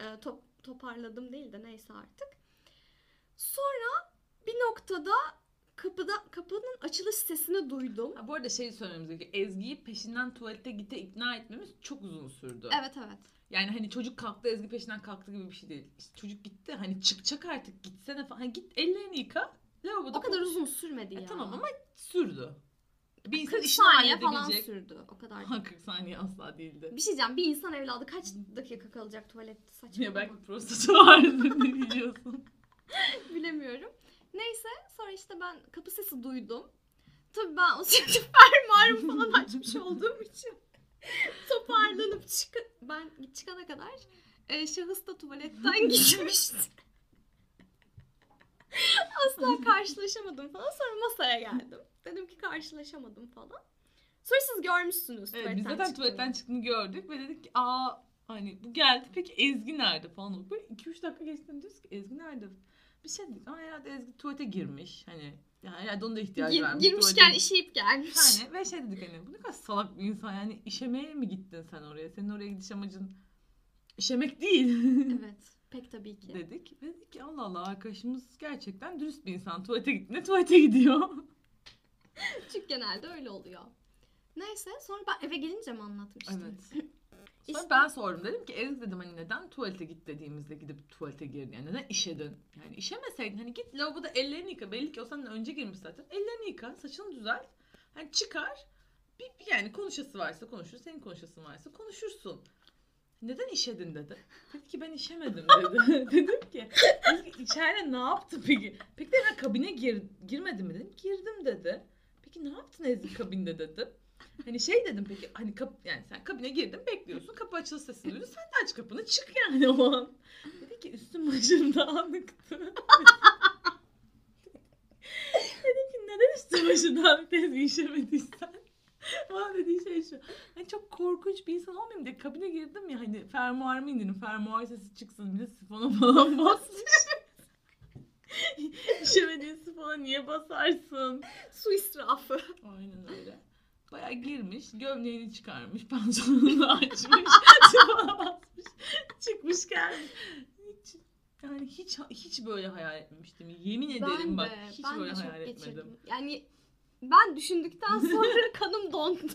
[SPEAKER 1] Ee, top, toparladım değil de neyse artık. Sonra bir noktada kapıda kapının açılış sesini duydum.
[SPEAKER 2] Ha, bu arada şey söylememiz gerekiyor. Ezgi'yi peşinden tuvalete gitti ikna etmemiz çok uzun sürdü.
[SPEAKER 1] Evet evet.
[SPEAKER 2] Yani hani çocuk kalktı Ezgi peşinden kalktı gibi bir şey değil. İşte çocuk gitti hani çıkacak artık gitsene falan. Hani git ellerini yıka. Lavaboda
[SPEAKER 1] O kadar
[SPEAKER 2] konuş.
[SPEAKER 1] uzun sürmedi
[SPEAKER 2] E,
[SPEAKER 1] ya.
[SPEAKER 2] tamam ama sürdü. Bir insan
[SPEAKER 1] 40
[SPEAKER 2] işini
[SPEAKER 1] saniye falan sürdü. O kadar.
[SPEAKER 2] Ha 40 saniye asla değildi.
[SPEAKER 1] Bir şey diyeceğim. Bir insan evladı kaç dakika kalacak tuvalette saçma.
[SPEAKER 2] Ya belki prostatı vardı ne biliyorsun. [LAUGHS]
[SPEAKER 1] Bilemiyorum. Neyse sonra işte ben kapı sesi duydum. Tabii ben o sırada [LAUGHS] fermuarımı falan açmış olduğum için [LAUGHS] toparlanıp çık ben çıkana kadar e, şahıs da tuvaletten [LAUGHS] gitmişti. Asla karşılaşamadım falan. Sonra masaya geldim. Dedim ki karşılaşamadım falan. Sonra siz görmüşsünüz
[SPEAKER 2] Evet, biz zaten
[SPEAKER 1] çıktığımı.
[SPEAKER 2] tuvaletten çıktığını gördük ve dedik ki aa hani bu geldi peki Ezgi nerede falan. Böyle 2-3 dakika geçti diyoruz ki Ezgi nerede? Bir şey dedik ama herhalde Ezgi tuvalete girmiş. Hani yani herhalde onun da ihtiyacı
[SPEAKER 1] Gir-
[SPEAKER 2] varmış.
[SPEAKER 1] girmişken
[SPEAKER 2] Tuvalete-
[SPEAKER 1] işeyip gelmiş.
[SPEAKER 2] Yani ve şey dedik hani bu ne kadar salak bir insan yani işemeye mi gittin sen oraya? Senin oraya gidiş amacın işemek değil [LAUGHS]
[SPEAKER 1] evet. Pek tabii ki.
[SPEAKER 2] dedik. Ve dedik ki Allah Allah arkadaşımız gerçekten dürüst bir insan. Tuvalete gittiğinde tuvalete gidiyor. [LAUGHS]
[SPEAKER 1] Çünkü genelde öyle oluyor. Neyse sonra ben eve gelince mi anlatmıştım?
[SPEAKER 2] evet. [LAUGHS] Sonra
[SPEAKER 1] İşte-
[SPEAKER 2] ben sordum dedim ki Ezgi dedim hani neden tuvalete git dediğimizde gidip tuvalete girdin yani neden işedin? Yani işemeseydin hani git lavaboda ellerini yıka belli ki o senden önce girmiş zaten ellerini yıka saçını düzelt hani çıkar bir, bir yani konuşası varsa konuşur senin konuşasın varsa konuşursun. Neden işedin dedi. Dedi ki ben işemedim dedi. [LAUGHS] dedim ki Ezgi içeride ne yaptın peki? Peki dedim "Ha, kabine gir, girmedin mi dedim. Girdim dedi. Peki ne yaptın Ezgi kabinde dedim. Hani şey dedim peki hani kap, yani sen kabine girdin bekliyorsun kapı açılır sesini duyuyorsun sen de aç kapını çık yani o an. Dedi ki üstüm başım [LAUGHS] dağınıktı. dedim ki neden üstüm başım dağınık Ezgi işemediysen. Bana dediği şey şu. Hani çok korkunç bir insan olmayayım diye kabine girdim ya hani fermuarımı indirdim. Fermuar sesi çıksın bir de sifona falan [LAUGHS] basmış. İşemediğin [LAUGHS] sifona niye basarsın?
[SPEAKER 1] Su israfı.
[SPEAKER 2] Aynen öyle. Bayağı girmiş, gömleğini çıkarmış, [LAUGHS] pantolonunu açmış, [LAUGHS] sifona basmış, çıkmış gelmiş. Hiç, yani hiç hiç böyle hayal etmemiştim. Yemin ederim
[SPEAKER 1] Ben
[SPEAKER 2] bak
[SPEAKER 1] de,
[SPEAKER 2] hiç
[SPEAKER 1] ben
[SPEAKER 2] böyle
[SPEAKER 1] de
[SPEAKER 2] hayal etmedim.
[SPEAKER 1] geçirdim. Yani ben düşündükten sonra [LAUGHS] kanım dondu.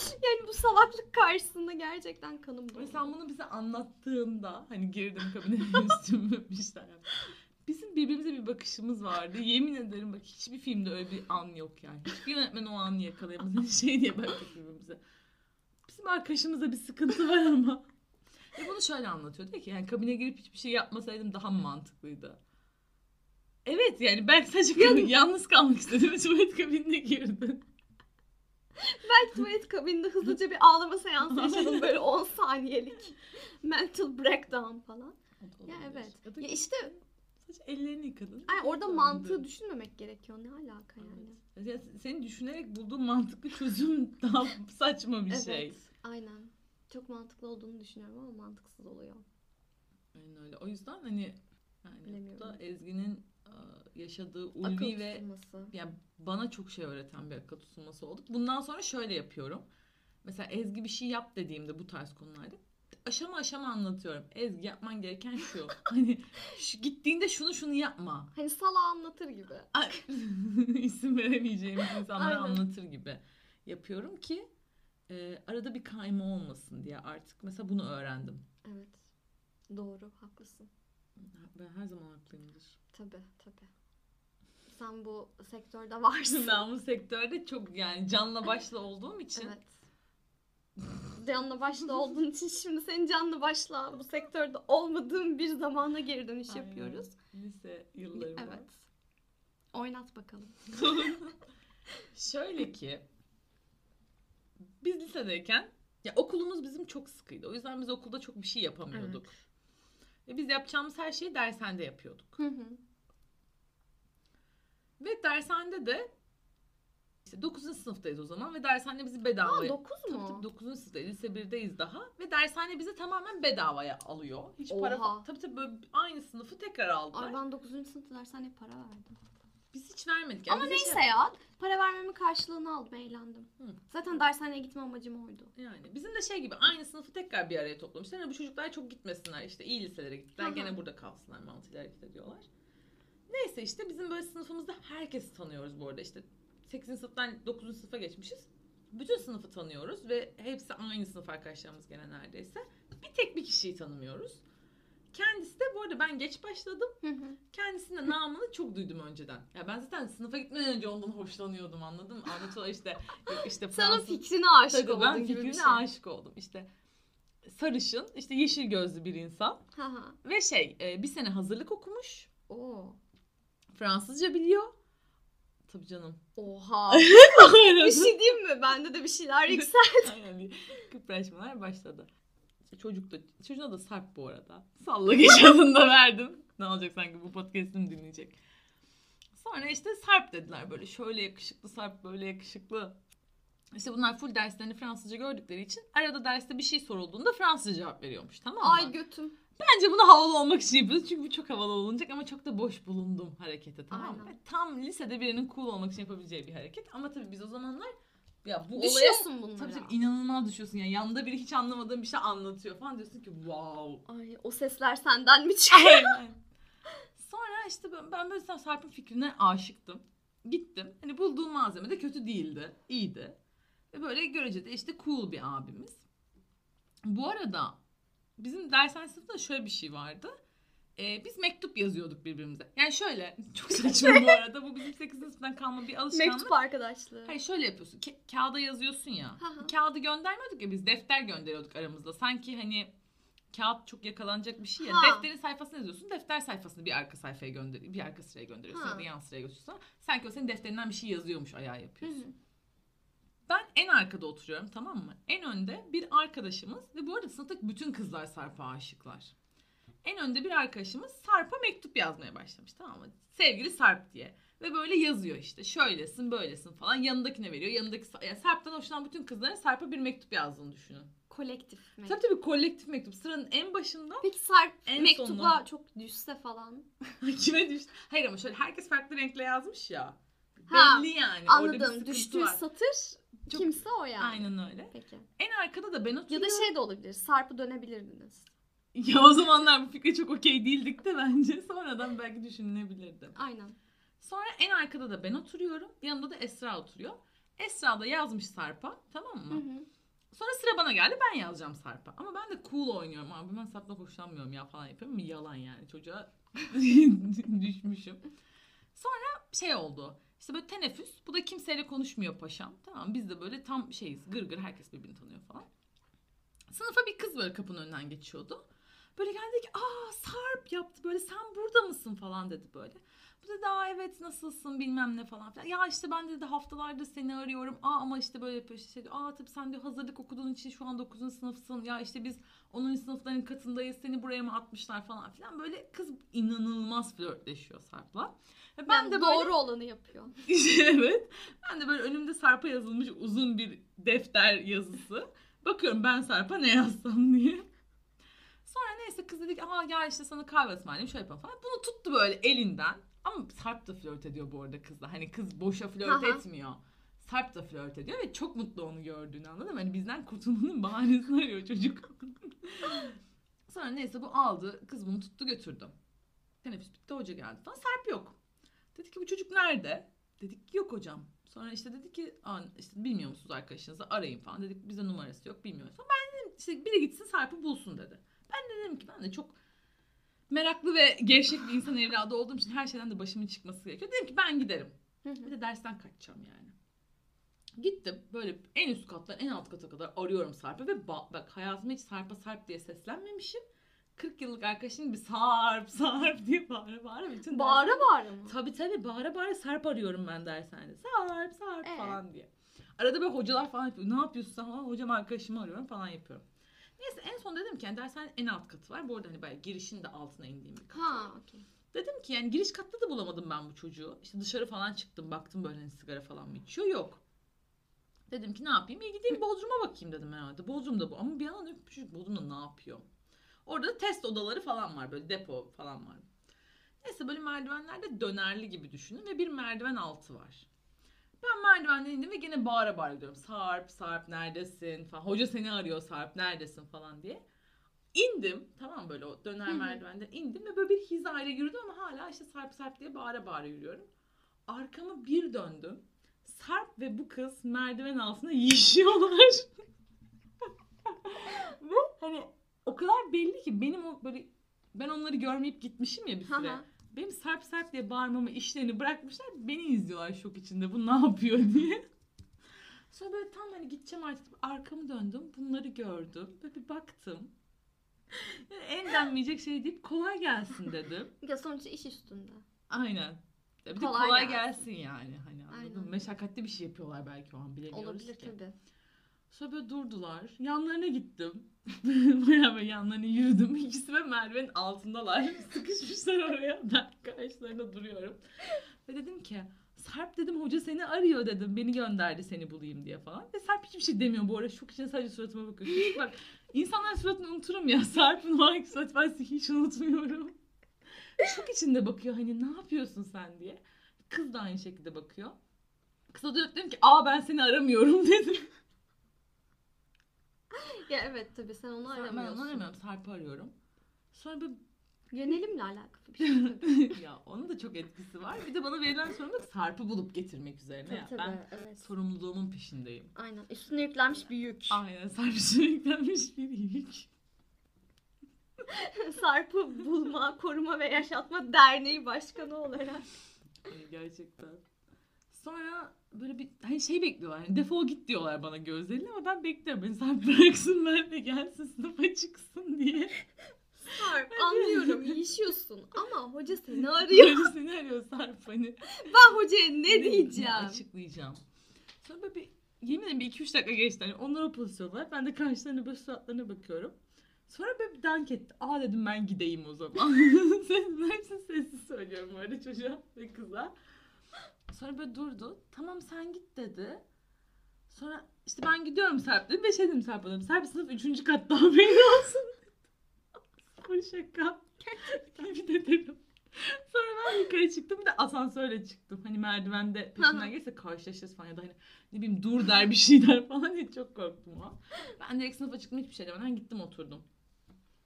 [SPEAKER 1] yani bu salaklık karşısında gerçekten kanım dondu.
[SPEAKER 2] Ve sen bunu bize anlattığında hani girdim kabine üstümü bir şeyler yaptım. Bizim birbirimize bir bakışımız vardı. Yemin ederim bak hiçbir filmde öyle bir an yok yani. Hiçbir yönetmen o anı yakalayamaz. [LAUGHS] Şey diye baktık birbirimize. Bizim arkadaşımızda bir sıkıntı var ama. Ve bunu şöyle anlatıyor. Diyor ki yani kabine girip hiçbir şey yapmasaydım daha mantıklıydı? Evet yani ben sadece kabin- yalnız kalmak istedim tuvalet kabinine girdim.
[SPEAKER 1] Belki tuvalet kabininde hızlıca bir ağlama seansı yaşadım böyle 10 saniyelik. Mental breakdown falan. Ya evet.
[SPEAKER 2] Ya
[SPEAKER 1] işte
[SPEAKER 2] sadece ellerini yıkadın.
[SPEAKER 1] ay orada
[SPEAKER 2] döndün.
[SPEAKER 1] mantığı düşünmemek gerekiyor. Ne alaka yani?
[SPEAKER 2] Evet. Ya senin düşünerek bulduğun mantıklı çözüm [LAUGHS] daha saçma bir
[SPEAKER 1] evet.
[SPEAKER 2] şey.
[SPEAKER 1] Aynen. Çok mantıklı olduğunu düşünüyorum ama mantıksız oluyor.
[SPEAKER 2] Aynen öyle. O yüzden hani yani bu da Ezgi'nin yaşadığı ulvi ve yani bana çok şey öğreten bir akıl tutulması olduk. Bundan sonra şöyle yapıyorum. Mesela Ezgi bir şey yap dediğimde bu tarz konularda aşama aşama anlatıyorum. Ezgi yapman gereken şu. [LAUGHS] hani şu, gittiğinde şunu şunu yapma.
[SPEAKER 1] Hani sala anlatır gibi. [LAUGHS]
[SPEAKER 2] İsim veremeyeceğimiz insanlara anlatır gibi yapıyorum ki e, arada bir kayma olmasın diye artık mesela bunu öğrendim.
[SPEAKER 1] Evet. Doğru, haklısın.
[SPEAKER 2] Ben her zaman haklıyımdır.
[SPEAKER 1] Tabii, tabii. Sen bu sektörde varsın. [LAUGHS]
[SPEAKER 2] ben bu sektörde çok yani canla başla olduğum için
[SPEAKER 1] Evet. Canlı başla olduğun için [LAUGHS] şimdi senin canlı başla bu sektörde olmadığın bir zamana geri dönüş
[SPEAKER 2] Aynen.
[SPEAKER 1] yapıyoruz.
[SPEAKER 2] lise yıllarımda.
[SPEAKER 1] Evet. Oynat bakalım. [LAUGHS]
[SPEAKER 2] Şöyle ki biz lisedeyken ya okulumuz bizim çok sıkıydı. O yüzden biz okulda çok bir şey yapamıyorduk. Ve biz yapacağımız her şeyi dershanede yapıyorduk.
[SPEAKER 1] Hı hı.
[SPEAKER 2] Ve dershanede de işte 9. sınıftayız o zaman ve dershane bizi bedava...
[SPEAKER 1] Aa 9
[SPEAKER 2] Tabii
[SPEAKER 1] mu?
[SPEAKER 2] tabii 9. sınıftayız. Lise 1'deyiz daha. Ve dershane bizi tamamen bedavaya alıyor. Hiç para...
[SPEAKER 1] Oha.
[SPEAKER 2] Tabii tabii böyle aynı sınıfı tekrar aldılar.
[SPEAKER 1] Ay ben 9. sınıfta dershaneye para verdim.
[SPEAKER 2] Biz hiç vermedik. Yani
[SPEAKER 1] Ama
[SPEAKER 2] bize şey-
[SPEAKER 1] neyse ya. Para vermemin karşılığını aldım, eğlendim.
[SPEAKER 2] Hı.
[SPEAKER 1] Zaten dershaneye gitme amacım oydu.
[SPEAKER 2] Yani bizim de şey gibi aynı sınıfı tekrar bir araya toplamışlar. Yani bu çocuklar çok gitmesinler işte iyi liselere gittiler.
[SPEAKER 1] Hı hı.
[SPEAKER 2] Gene burada kalsınlar mantığıyla hareket ediyorlar. Neyse işte bizim böyle sınıfımızda herkesi tanıyoruz bu arada. İşte 8. sınıftan 9. sınıfa geçmişiz. Bütün sınıfı tanıyoruz ve hepsi aynı sınıf arkadaşlarımız gene neredeyse. Bir tek bir kişiyi tanımıyoruz. Kendisi de bu arada ben geç başladım. Kendisinin de namını çok duydum önceden. Ya ben zaten sınıfa gitmeden önce ondan hoşlanıyordum anladın mı? İşte yok işte
[SPEAKER 1] Sen o
[SPEAKER 2] Fransız-
[SPEAKER 1] fikrine aşık
[SPEAKER 2] Tabii
[SPEAKER 1] oldun
[SPEAKER 2] ben
[SPEAKER 1] gibi bir
[SPEAKER 2] fikrine
[SPEAKER 1] şey.
[SPEAKER 2] aşık oldum. İşte sarışın, işte yeşil gözlü bir insan
[SPEAKER 1] Hı hı.
[SPEAKER 2] ve şey e, bir sene hazırlık okumuş.
[SPEAKER 1] Oo.
[SPEAKER 2] Fransızca biliyor. Tabii canım.
[SPEAKER 1] Oha. [LAUGHS] bir şey diyeyim mi? Bende de bir şeyler [LAUGHS] yüksel.
[SPEAKER 2] Aynen kıpraşmalar başladı. İşte çocuk da, çocuğuna da Sarp bu arada. Salla geç adını [LAUGHS] verdim. Ne olacak sanki bu podcast'ını dinleyecek. Sonra işte Sarp dediler böyle şöyle yakışıklı Sarp böyle yakışıklı. İşte bunlar full derslerini Fransızca gördükleri için arada derste bir şey sorulduğunda Fransızca cevap veriyormuş tamam mı?
[SPEAKER 1] Ay götüm.
[SPEAKER 2] Bence bunu havalı olmak için yapıyoruz. Çünkü bu çok havalı olunacak ama çok da boş bulundum harekete tamam mı?
[SPEAKER 1] Aynen.
[SPEAKER 2] Tam lisede birinin cool olmak için yapabileceği bir hareket. Ama tabii biz o zamanlar ya bu olaya
[SPEAKER 1] Düşüyorsun bunlara.
[SPEAKER 2] tabii tabii inanılmaz düşüyorsun. Yani yanında biri hiç anlamadığın bir şey anlatıyor falan diyorsun ki wow.
[SPEAKER 1] Ay o sesler senden mi çıkıyor? [LAUGHS]
[SPEAKER 2] Sonra işte ben, ben böyle sen Sarp'ın fikrine aşıktım. Gittim. Hani bulduğum malzeme de kötü değildi. iyiydi. Ve böyle göreceli işte cool bir abimiz. Bu arada bizim dershane sınıfında şöyle bir şey vardı. Ee, biz mektup yazıyorduk birbirimize. Yani şöyle [LAUGHS] çok saçma bu arada. Bu bizim 8. sınıftan kalma bir alışkanlık.
[SPEAKER 1] Mektup arkadaşlığı.
[SPEAKER 2] Hayır şöyle yapıyorsun. Ka- kağıda yazıyorsun ya.
[SPEAKER 1] Hı hı.
[SPEAKER 2] Kağıdı göndermiyorduk ya biz defter gönderiyorduk aramızda. Sanki hani kağıt çok yakalanacak bir şey ya.
[SPEAKER 1] Ha.
[SPEAKER 2] Defterin sayfasını yazıyorsun. Defter sayfasını bir arka sayfaya gönder bir arka sıraya gönderiyorsun
[SPEAKER 1] Ha.
[SPEAKER 2] ya da yan sıraya götürüyorsun. Sanki o senin defterinden bir şey yazıyormuş ayağı
[SPEAKER 1] Hı
[SPEAKER 2] yapıyorsun.
[SPEAKER 1] hı.
[SPEAKER 2] Ben en arkada oturuyorum tamam mı? En önde bir arkadaşımız ve bu arada sınıftaki bütün kızlar Sarp'a aşıklar. En önde bir arkadaşımız Sarp'a mektup yazmaya başlamış tamam mı? Sevgili Sarp diye. Ve böyle yazıyor işte şöylesin böylesin falan yanındakine veriyor. Yanındaki yani Sarp'tan hoşlanan bütün kızların Sarp'a bir mektup yazdığını düşünün.
[SPEAKER 1] Kolektif mektup.
[SPEAKER 2] Tabii tabii kolektif mektup. Sıranın en başında
[SPEAKER 1] Peki Sarp
[SPEAKER 2] En
[SPEAKER 1] mektuba
[SPEAKER 2] sonunda.
[SPEAKER 1] çok düşse falan. [LAUGHS]
[SPEAKER 2] kime düştü? Hayır ama şöyle herkes farklı renkle yazmış ya.
[SPEAKER 1] Ha,
[SPEAKER 2] Belli yani. Orada bir
[SPEAKER 1] Anladım.
[SPEAKER 2] sıkıntı
[SPEAKER 1] Düştüğü
[SPEAKER 2] var.
[SPEAKER 1] satır
[SPEAKER 2] Çok-
[SPEAKER 1] kimse o yani.
[SPEAKER 2] Aynen öyle.
[SPEAKER 1] Peki.
[SPEAKER 2] En arkada da ben
[SPEAKER 1] Ya
[SPEAKER 2] oturuyorum.
[SPEAKER 1] da şey de olabilir. Sarp'ı dönebilirdiniz.
[SPEAKER 2] Ya o zamanlar bu fikre çok okey değildik de bence. [LAUGHS] Sonradan belki düşünülebilirdi.
[SPEAKER 1] Aynen.
[SPEAKER 2] Sonra en arkada da ben oturuyorum. Yanımda da Esra oturuyor. Esra da yazmış Sarp'a. Tamam
[SPEAKER 1] Hı
[SPEAKER 2] mı?
[SPEAKER 1] hı.
[SPEAKER 2] Sonra sıra bana geldi. Ben yazacağım Sarp'a. Ama ben de cool oynuyorum. Abi ben Sarp'la hoşlanmıyorum ya falan yapıyorum. Yalan yani. Çocuğa [LAUGHS] düşmüşüm. Sonra şey oldu. İşte böyle teneffüs. Bu da kimseyle konuşmuyor paşam. Tamam biz de böyle tam şeyiz. Gır gır herkes birbirini tanıyor falan. Sınıfa bir kız böyle kapının önünden geçiyordu. Böyle geldi ki aa Sarp yaptı böyle sen burada mısın falan dedi böyle. Bu dedi aa evet nasılsın bilmem ne falan filan. Ya işte ben dedi haftalardır seni arıyorum. Aa ama işte böyle yapıyor işte. Şey, diyor, aa tabii sen diyor hazırlık okuduğun için şu an 9. sınıfsın. Ya işte biz 10. sınıfların katındayız. Seni buraya mı atmışlar falan filan. Böyle kız inanılmaz flörtleşiyor Sarp'la. Ben
[SPEAKER 1] Yani
[SPEAKER 2] de böyle
[SPEAKER 1] doğru olanı yapıyor. [LAUGHS]
[SPEAKER 2] evet. Ben de böyle önümde Sarp'a yazılmış uzun bir defter yazısı. Bakıyorum ben Sarp'a ne yazsam diye. Sonra neyse kız dedi ki aa gel işte sana kahve ısmarlayayım şöyle yapalım falan. Bunu tuttu böyle elinden. Ama Sarp da flört ediyor bu arada kızla. Hani kız boşa flört
[SPEAKER 1] Aha.
[SPEAKER 2] etmiyor. Sarp da flört ediyor ve çok mutlu onu gördüğünü anladın mı? Hani bizden kurtulmanın [LAUGHS] bahanesini arıyor çocuk. [LAUGHS] Sonra neyse bu aldı. Kız bunu tuttu götürdü. Teneffüs bitti hoca geldi falan. Sarp yok. Dedi ki bu çocuk nerede? Dedik ki yok hocam. Sonra işte dedi ki işte bilmiyor musunuz arkadaşınızı arayın falan. Dedik bize numarası yok bilmiyoruz falan. Ben dedim işte biri gitsin Sarp'ı bulsun dedi. Ben de dedim ki ben de çok meraklı ve gevşek bir insan evladı olduğum için her şeyden de başımın çıkması gerekiyor. Dedim ki ben giderim. Bir de dersten kaçacağım yani. Gittim böyle en üst kattan en alt kata kadar arıyorum Sarp'ı ve ba- bak hayatımda hiç Sarp'a Sarp diye seslenmemişim. 40 yıllık arkadaşım bir Sarp Sarp diye bağıra bağıra bütün
[SPEAKER 1] Bağıra bağıra mı?
[SPEAKER 2] Tabii tabii bağıra bağıra Sarp arıyorum ben dershanede. Sarp Sarp
[SPEAKER 1] Ee?
[SPEAKER 2] falan diye. Arada böyle hocalar falan yapıyor. Ne yapıyorsun sen? "Aa, hocam arkadaşımı arıyorum falan yapıyorum. Neyse en son dedim ki yani dershanenin en alt katı var. Bu arada hani bayağı girişin de altına indiğim bir kat.
[SPEAKER 1] Ha okey.
[SPEAKER 2] Dedim ki yani giriş katta da bulamadım ben bu çocuğu. İşte dışarı falan çıktım baktım böyle hani sigara falan mı içiyor yok. Dedim ki ne yapayım? İyi gideyim Bodrum'a bakayım dedim herhalde. Bodrum'da bu. Ama bir yandan çocuk Bodrum'da ne yapıyor? Orada da test odaları falan var böyle depo falan var. Neyse böyle merdivenlerde dönerli gibi düşünün ve bir merdiven altı var. Ben merdivenden indim ve gene bağıra bağıra gidiyorum. Sarp, Sarp neredesin falan. Hoca seni arıyor Sarp neredesin falan diye. İndim tamam böyle o döner merdivenden indim ve böyle bir hizayla yürüdüm ama hala işte Sarp Sarp diye bağıra bağıra yürüyorum. Arkamı bir döndüm. Sarp ve bu kız merdiven altında yiyişiyorlar. [LAUGHS] ve hani o kadar belli ki benim o böyle ben onları görmeyip gitmişim ya bir süre. Benim Sarp Sarp diye bağırmamı işlerini bırakmışlar. Beni izliyorlar şok içinde. Bu ne yapıyor [LAUGHS] diye. Sonra böyle tam hani gideceğim artık arkamı döndüm. Bunları gördüm. Böyle bir baktım. Yani en denmeyecek şey deyip kolay gelsin dedim. [LAUGHS]
[SPEAKER 1] Ya sonuçta iş üstünde.
[SPEAKER 2] Aynen. Ya bir de
[SPEAKER 1] Kolay
[SPEAKER 2] kolay,
[SPEAKER 1] gelsin.
[SPEAKER 2] gelsin. yani. Hani anladın
[SPEAKER 1] Aynen.
[SPEAKER 2] Meşakkatli bir şey yapıyorlar belki o an bilemiyoruz
[SPEAKER 1] Olabilir
[SPEAKER 2] ki.
[SPEAKER 1] tabii.
[SPEAKER 2] Sonra böyle durdular. Yanlarına gittim. [LAUGHS] Bayağı böyle yanlarına yürüdüm. [LAUGHS] İkisi de merdivenin altındalar. [LAUGHS] Sıkışmışlar oraya. Ben karşılarında duruyorum. Ve dedim ki Sarp dedim hoca seni arıyor dedim. Beni gönderdi seni bulayım diye falan. Ve Sarp hiçbir şey demiyor bu arada. Şok içinde sadece suratıma bakıyor. Çünkü bak insanlar suratını unuturum ya. Sarp'ın o anki surat ben hiç unutmuyorum. Şok içinde bakıyor hani ne yapıyorsun sen diye. Kız da aynı şekilde bakıyor. Kıza dönüp dedim ki aa ben seni aramıyorum dedim. [LAUGHS]
[SPEAKER 1] Ya evet tabii sen onu
[SPEAKER 2] Ben
[SPEAKER 1] aramıyorsun.
[SPEAKER 2] onu aramıyorum. Sarp'ı arıyorum. Sonra böyle
[SPEAKER 1] Yönelimle alakalı bir [LAUGHS] şey tabii.
[SPEAKER 2] ya onun da çok etkisi var. Bir de bana verilen sorumluluk Sarp'ı bulup getirmek üzerine.
[SPEAKER 1] tabii,
[SPEAKER 2] ya.
[SPEAKER 1] tabii,
[SPEAKER 2] Ben
[SPEAKER 1] evet.
[SPEAKER 2] sorumluluğumun peşindeyim.
[SPEAKER 1] Aynen. Üstüne yüklenmiş bir yük.
[SPEAKER 2] Aynen Sarp üstüne yüklenmiş bir yük. [LAUGHS]
[SPEAKER 1] Sarp'ı Bulma, Koruma ve Yaşatma Derneği Başkanı olarak.
[SPEAKER 2] Gerçekten. Sonra böyle bir hani şey bekliyorlar. Hani defol git diyorlar bana gözleriyle ama ben bekliyorum. Beni Sarp bıraksın ben de gelsin sınıfa çıksın diye.
[SPEAKER 1] Sarp anlıyorum yiyişiyorsun ama hoca seni arıyor.
[SPEAKER 2] Böyle [LAUGHS] seni arıyor Sarp hani.
[SPEAKER 1] Ben hocaya ne diyeceğim?
[SPEAKER 2] açıklayacağım. Sonra böyle bir yemin ederim bir iki üç dakika geçti. Hani onlar o pozisyonlar. Ben de karşılarına böyle suratlarına bakıyorum. Sonra böyle bir dank etti. Aa dedim ben gideyim o zaman. [LAUGHS] Ses- Hepsini sessiz söylüyorum böyle çocuğa ve kıza. Sonra böyle durdu. Tamam sen git dedi. Sonra işte ben gidiyorum Serp dedim ve şey dedim Serp dedim. Serp sınıf üçüncü katta haberin [LAUGHS] olsun. Sıfır şaka. Yemin ederim. Sonra ben yukarı çıktım bir de asansörle çıktım. Hani merdivende peşinden gelirse karşılaşırız falan ya da hani ne bileyim dur der bir şey der falan diye çok korktum o. Ben direkt sınıfa çıktım hiçbir şey demeden gittim oturdum.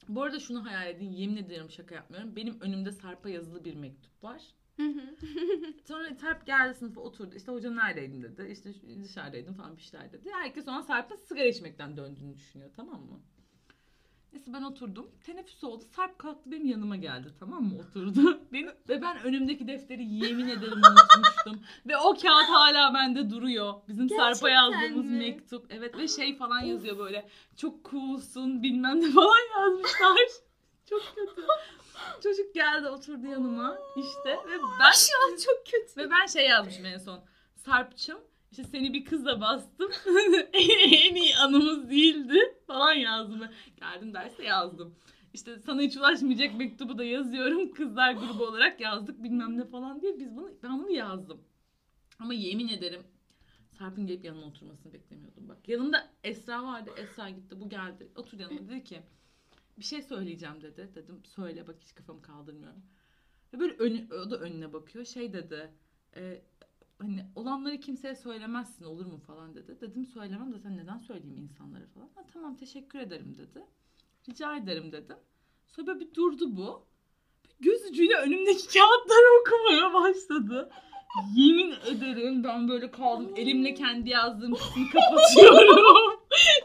[SPEAKER 2] Bu arada şunu hayal edin yemin ederim şaka yapmıyorum. Benim önümde Sarp'a yazılı bir mektup var. [LAUGHS] Sonra Sarp geldi sınıfa oturdu. İşte hoca neredeydin dedi. İşte dışarıdaydım falan bir şeyler dedi. Herkes ona Sarp'ın sigara içmekten döndüğünü düşünüyor tamam mı? Neyse ben oturdum. Teneffüs oldu. Sarp kalktı benim yanıma geldi tamam mı? Oturdu. [LAUGHS] Benim, ve ben önümdeki defteri yemin ederim unutmuştum. [LAUGHS] ve o kağıt hala bende duruyor. Bizim Sarp'a yazdığımız
[SPEAKER 1] mi?
[SPEAKER 2] mektup. Evet ve şey falan yazıyor böyle. Çok coolsun bilmem ne falan yazmışlar. Çok kötü. [LAUGHS] Çocuk geldi oturdu yanıma işte ve ben
[SPEAKER 1] Şu an çok kötü.
[SPEAKER 2] ve ben şey yazmışım en son. Sarp'cığım işte seni bir kızla bastım. [LAUGHS] en iyi anımız değildi falan yazdım. Geldim derste yazdım. İşte sana hiç ulaşmayacak mektubu da yazıyorum. Kızlar grubu olarak yazdık bilmem ne falan diye. Biz bunu ben bunu yazdım. Ama yemin ederim Sarp'ın gelip yanıma oturmasını beklemiyordum bak. Yanımda Esra vardı. Esra gitti. Bu geldi. Otur yanıma dedi ki bir şey söyleyeceğim dedi. Dedim söyle bak hiç kafamı kaldırmıyorum. Ve böyle önü, o da önüne bakıyor. Şey dedi. E, hani olanları kimseye söylemezsin olur mu falan dedi. Dedim söylemem zaten neden söyleyeyim insanlara falan. Ha, tamam teşekkür ederim dedi. Rica ederim dedim. Sonra böyle bir durdu bu. Göz ucuyla önümdeki kağıtları okumaya başladı. Yemin ederim ben böyle kaldım. Elimle kendi yazdığım kısmı kapatıyorum.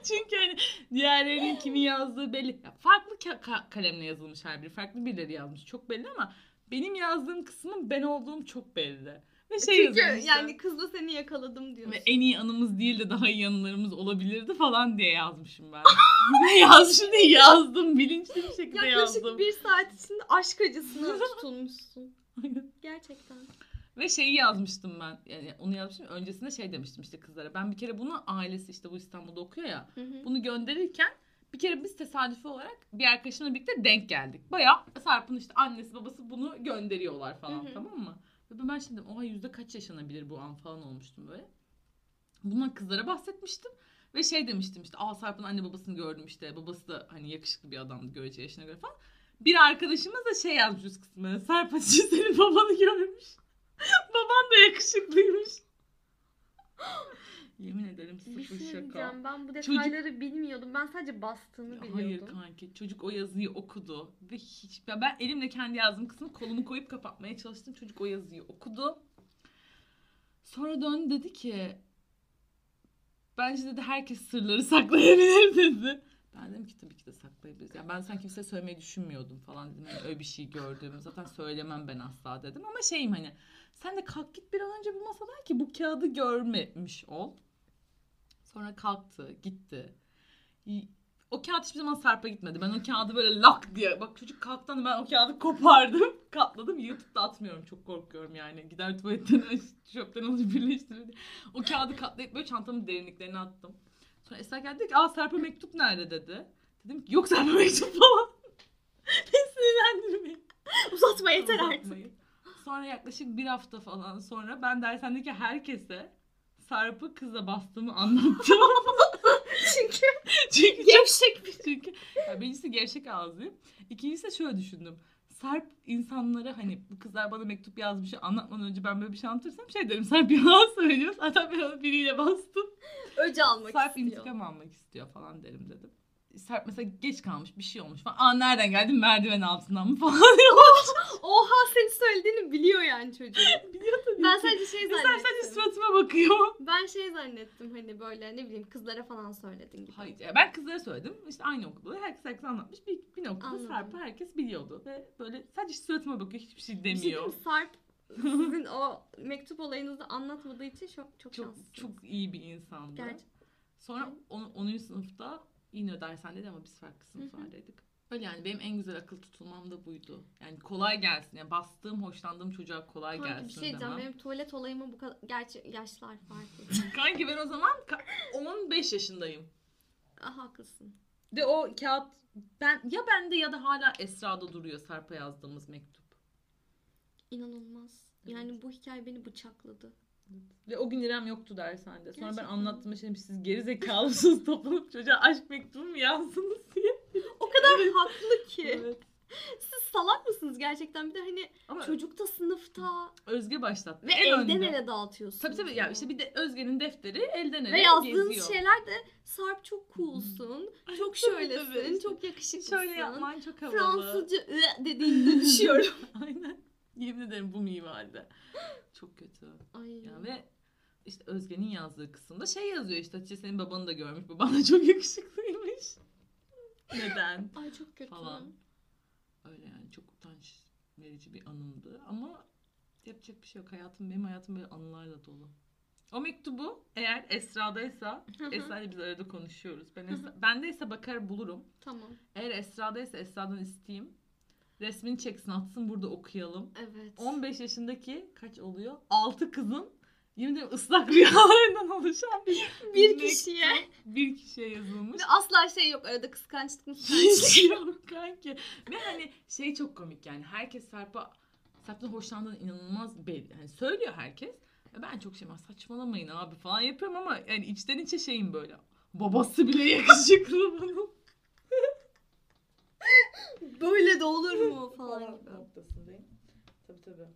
[SPEAKER 2] [LAUGHS] Çünkü hani diğerlerinin kimin yazdığı belli. Ya farklı ka- ka- kalemle yazılmış her biri. Farklı birileri yazmış. Çok belli ama benim yazdığım kısmın ben olduğum çok belli. Ve şey
[SPEAKER 1] Çünkü
[SPEAKER 2] yazılmış.
[SPEAKER 1] yani kızla seni yakaladım diyorsun.
[SPEAKER 2] Ve en iyi anımız değil de daha iyi anılarımız olabilirdi falan diye yazmışım ben. [LAUGHS] ne yazmışım diye yazdım. Bilinçli bir şekilde
[SPEAKER 1] Yaklaşık
[SPEAKER 2] yazdım.
[SPEAKER 1] bir saat içinde aşk acısına [LAUGHS] tutulmuşsun. Gerçekten.
[SPEAKER 2] Ve şeyi yazmıştım ben. Yani onu yazmıştım. Öncesinde şey demiştim işte kızlara. Ben bir kere bunu ailesi işte bu İstanbul'da okuyor ya.
[SPEAKER 1] Hı hı.
[SPEAKER 2] Bunu gönderirken bir kere biz tesadüfi olarak bir arkadaşımla birlikte denk geldik. Baya Sarp'ın işte annesi babası bunu gönderiyorlar falan
[SPEAKER 1] Hı hı.
[SPEAKER 2] tamam mı? Ve ben şimdi oha yüzde kaç yaşanabilir bu an falan olmuştum böyle. Bundan kızlara bahsetmiştim. Ve şey demiştim işte aa Sarp'ın anne babasını gördüm işte. Babası da hani yakışıklı bir adamdı görece yaşına göre falan. Bir arkadaşımız da şey yazmış üst kısmına. Sarp senin babanı görmüş. [LAUGHS] Baban da yakışıklıymış. Yemin ederim
[SPEAKER 1] Bir
[SPEAKER 2] sıfır
[SPEAKER 1] şey
[SPEAKER 2] şaka.
[SPEAKER 1] diyeceğim. Ben bu
[SPEAKER 2] Çocuk-
[SPEAKER 1] detayları bilmiyordum. Ben sadece bastığını biliyordum.
[SPEAKER 2] Hayır kanki çocuk o yazıyı okudu ve hiç ya ben elimle kendi yazdığım kısmı kolumu koyup kapatmaya çalıştım. Çocuk o yazıyı okudu. Sonra döndü dedi ki bence dedi herkes sırları saklayabilir dedi. Ben dedim ki tabii ki de saklayabiliriz. Yani ben sen kimseye söylemeyi düşünmüyordum falan dedim. Yani öyle bir şey gördüğümü zaten söylemem ben asla dedim. Ama şeyim hani sen de kalk git bir an önce bu masadan ki bu kağıdı görmemiş ol. Sonra kalktı gitti. O kağıt hiçbir zaman Sarp'a gitmedi. Ben o kağıdı böyle lak diye. Bak çocuk kalktı hani ben o kağıdı kopardım. [LAUGHS] Katladım. Yırtıp da atmıyorum. Çok korkuyorum yani. Gider tuvaletten [LAUGHS] çöpten alıp birleştirir. O kağıdı katlayıp böyle çantamın derinliklerine attım. Sonra Esra geldi dedi ki aa Sarp'a mektup nerede dedi. Dedim ki yok Sarp'a mektup falan. [LAUGHS] Beni sinirlendirmeyin.
[SPEAKER 1] Uzatma yeter artık.
[SPEAKER 2] Uzatmayın. Sonra yaklaşık bir hafta falan sonra ben dershanedeki herkese Sarp'ı kızla bastığımı anlattım. [LAUGHS]
[SPEAKER 1] Çünkü
[SPEAKER 2] Çünkü
[SPEAKER 1] gevşek bir
[SPEAKER 2] çünkü ya birincisi gevşek ağzıyım. İkincisi de şöyle düşündüm. Sarp insanlara hani bu kızlar bana mektup yazmış anlatmadan önce ben böyle bir şey anlatırsam şey derim Sarp yalan söylüyor. Zaten ben onu biriyle bastım.
[SPEAKER 1] öc almak
[SPEAKER 2] Sarp
[SPEAKER 1] istiyor.
[SPEAKER 2] intikam almak istiyor falan derim dedim. Sarp mesela geç kalmış bir şey olmuş falan. Aa nereden geldin merdiven altından mı falan diyorlar. [LAUGHS]
[SPEAKER 1] Oha senin söylediğini biliyor yani çocuk. [LAUGHS]
[SPEAKER 2] Biliyor tabii
[SPEAKER 1] Ben
[SPEAKER 2] ki.
[SPEAKER 1] sadece şey
[SPEAKER 2] Ve Sarp sadece
[SPEAKER 1] zannettim.
[SPEAKER 2] suratıma bakıyor.
[SPEAKER 1] Ben şey zannettim hani böyle ne bileyim kızlara falan söyledin gibi.
[SPEAKER 2] Hayır ya ben kızlara söyledim. İşte aynı okulda herkes herkes anlatmış. Bir, bir noktada
[SPEAKER 1] Anladım.
[SPEAKER 2] Sarp'ı herkes biliyordu. Ve böyle sadece suratıma bakıyor hiçbir şey
[SPEAKER 1] Bir şey diyeyim
[SPEAKER 2] demiyor.
[SPEAKER 1] mi? Sarp sizin o mektup olayınızı anlatmadığı için çok çok,
[SPEAKER 2] çok
[SPEAKER 1] şanslısınız.
[SPEAKER 2] çok iyi bir insandı.
[SPEAKER 1] Gerçi-
[SPEAKER 2] Sonra on, 10. sınıfta yine dershanede ama biz farklı sınıflardaydık. Öyle yani benim en güzel akıl tutulmam da buydu. Yani kolay gelsin. Yani bastığım, hoşlandığım çocuğa kolay
[SPEAKER 1] Kanki
[SPEAKER 2] gelsin
[SPEAKER 1] bir şey diyeceğim.
[SPEAKER 2] demem.
[SPEAKER 1] Benim tuvalet olayıma bu kadar... Gerçi yaşlar farklı. [LAUGHS]
[SPEAKER 2] Kanki ben o zaman ka- 15 yaşındayım.
[SPEAKER 1] ah haklısın.
[SPEAKER 2] Ve o kağıt ben ya bende ya da hala Esra'da duruyor Sarp'a yazdığımız mektup.
[SPEAKER 1] İnanılmaz. Yani bu hikaye beni bıçakladı.
[SPEAKER 2] Ve o gün İrem yoktu dershanede. Sonra
[SPEAKER 1] Gerçekten
[SPEAKER 2] ben anlattığım şey siz geri zekalısınız [LAUGHS] toplanıp çocuğa aşk mektubu mu yazdınız diye.
[SPEAKER 1] O kadar haklı ki.
[SPEAKER 2] Evet.
[SPEAKER 1] Siz salak mısınız gerçekten? Bir de hani
[SPEAKER 2] Ama
[SPEAKER 1] çocuk da sınıfta
[SPEAKER 2] Özge başlattı.
[SPEAKER 1] ve
[SPEAKER 2] En
[SPEAKER 1] elden
[SPEAKER 2] önde.
[SPEAKER 1] ele dağıtıyorsunuz.
[SPEAKER 2] Tabii tabii ya işte bir de Özge'nin defteri elden ele
[SPEAKER 1] Ve yazdığınız
[SPEAKER 2] geziyor.
[SPEAKER 1] şeyler de Sarp çok coolsun, [LAUGHS] çok şöylesin,
[SPEAKER 2] tabii
[SPEAKER 1] çok yakışıklısın.
[SPEAKER 2] Şöyle yapman çok havalı.
[SPEAKER 1] Fransızca dediğinde düşüyorum. [LAUGHS]
[SPEAKER 2] Aynen. Yemin ederim bu mimaride. Çok kötü.
[SPEAKER 1] Ay.
[SPEAKER 2] Ya ve işte Özge'nin yazdığı kısımda şey yazıyor işte Hatice senin babanı da görmüş. Baban da çok yakışıklıymış. [LAUGHS] Neden?
[SPEAKER 1] Ay çok kötü.
[SPEAKER 2] Falan. Öyle yani çok utanç verici bir anımdı. Ama yapacak bir şey yok. Hayatım benim hayatım böyle anılarla dolu. O mektubu eğer Esra'daysa
[SPEAKER 1] hı.
[SPEAKER 2] Esra'yla biz arada konuşuyoruz. Ben Esra, bendeyse bakar bulurum.
[SPEAKER 1] Tamam.
[SPEAKER 2] Eğer Esra'daysa Esra'dan isteyeyim. Resmini çeksin atsın burada okuyalım.
[SPEAKER 1] Evet.
[SPEAKER 2] 15 yaşındaki kaç oluyor? 6 kızın yemin ederim ıslak [LAUGHS] rüyalarından oluşan bir,
[SPEAKER 1] Bir kişiye.
[SPEAKER 2] bir kişiye yazılmış.
[SPEAKER 1] Ve asla şey yok arada kıskançlık mı? [LAUGHS]
[SPEAKER 2] Hiç yok kanki. Ve hani şey çok komik yani herkes Sarp'a Sarp'tan hoşlandığını inanılmaz belli. Hani söylüyor herkes. Ben çok şey "Ama saçmalamayın abi falan yapıyorum ama yani içten içe şeyim böyle. Babası bile yakışıklı [LAUGHS] bunun.
[SPEAKER 1] Böyle de olur mu [LAUGHS] falan gibi.
[SPEAKER 2] noktasındayım. Tabii tabii.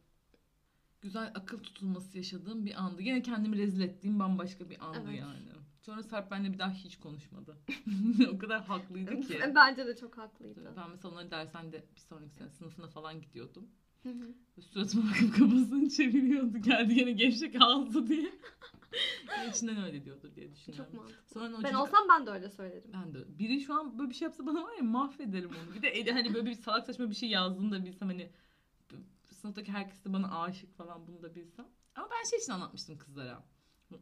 [SPEAKER 2] Güzel akıl tutulması yaşadığım bir andı. Yine kendimi rezil ettiğim bambaşka bir andı
[SPEAKER 1] Evet.
[SPEAKER 2] yani. Sonra Sarp benimle bir daha hiç konuşmadı. [LAUGHS] o kadar haklıydı ki.
[SPEAKER 1] Bence de çok haklıydı.
[SPEAKER 2] Ben mesela onları dershanede bir sonraki sene sınıfına falan gidiyordum.
[SPEAKER 1] Hı hı.
[SPEAKER 2] Suratıma bakıp kafasını çeviriyordu. Geldi yine gevşek ağzı diye. İçinden öyle diyordur diye düşünüyorum.
[SPEAKER 1] çok mantıklı.
[SPEAKER 2] Sonra
[SPEAKER 1] Ben
[SPEAKER 2] çocuk-
[SPEAKER 1] olsam ben de öyle söylerim.
[SPEAKER 2] ben de. Biri şu an böyle bir şey yapsa bana var ya mahvederim onu. Bir de eli hani böyle bir salak saçma bir şey yazdığını da bilsem hani sınıftaki herkes de bana aşık falan bunu da bilsem. Ama ben şey için anlatmıştım kızlara.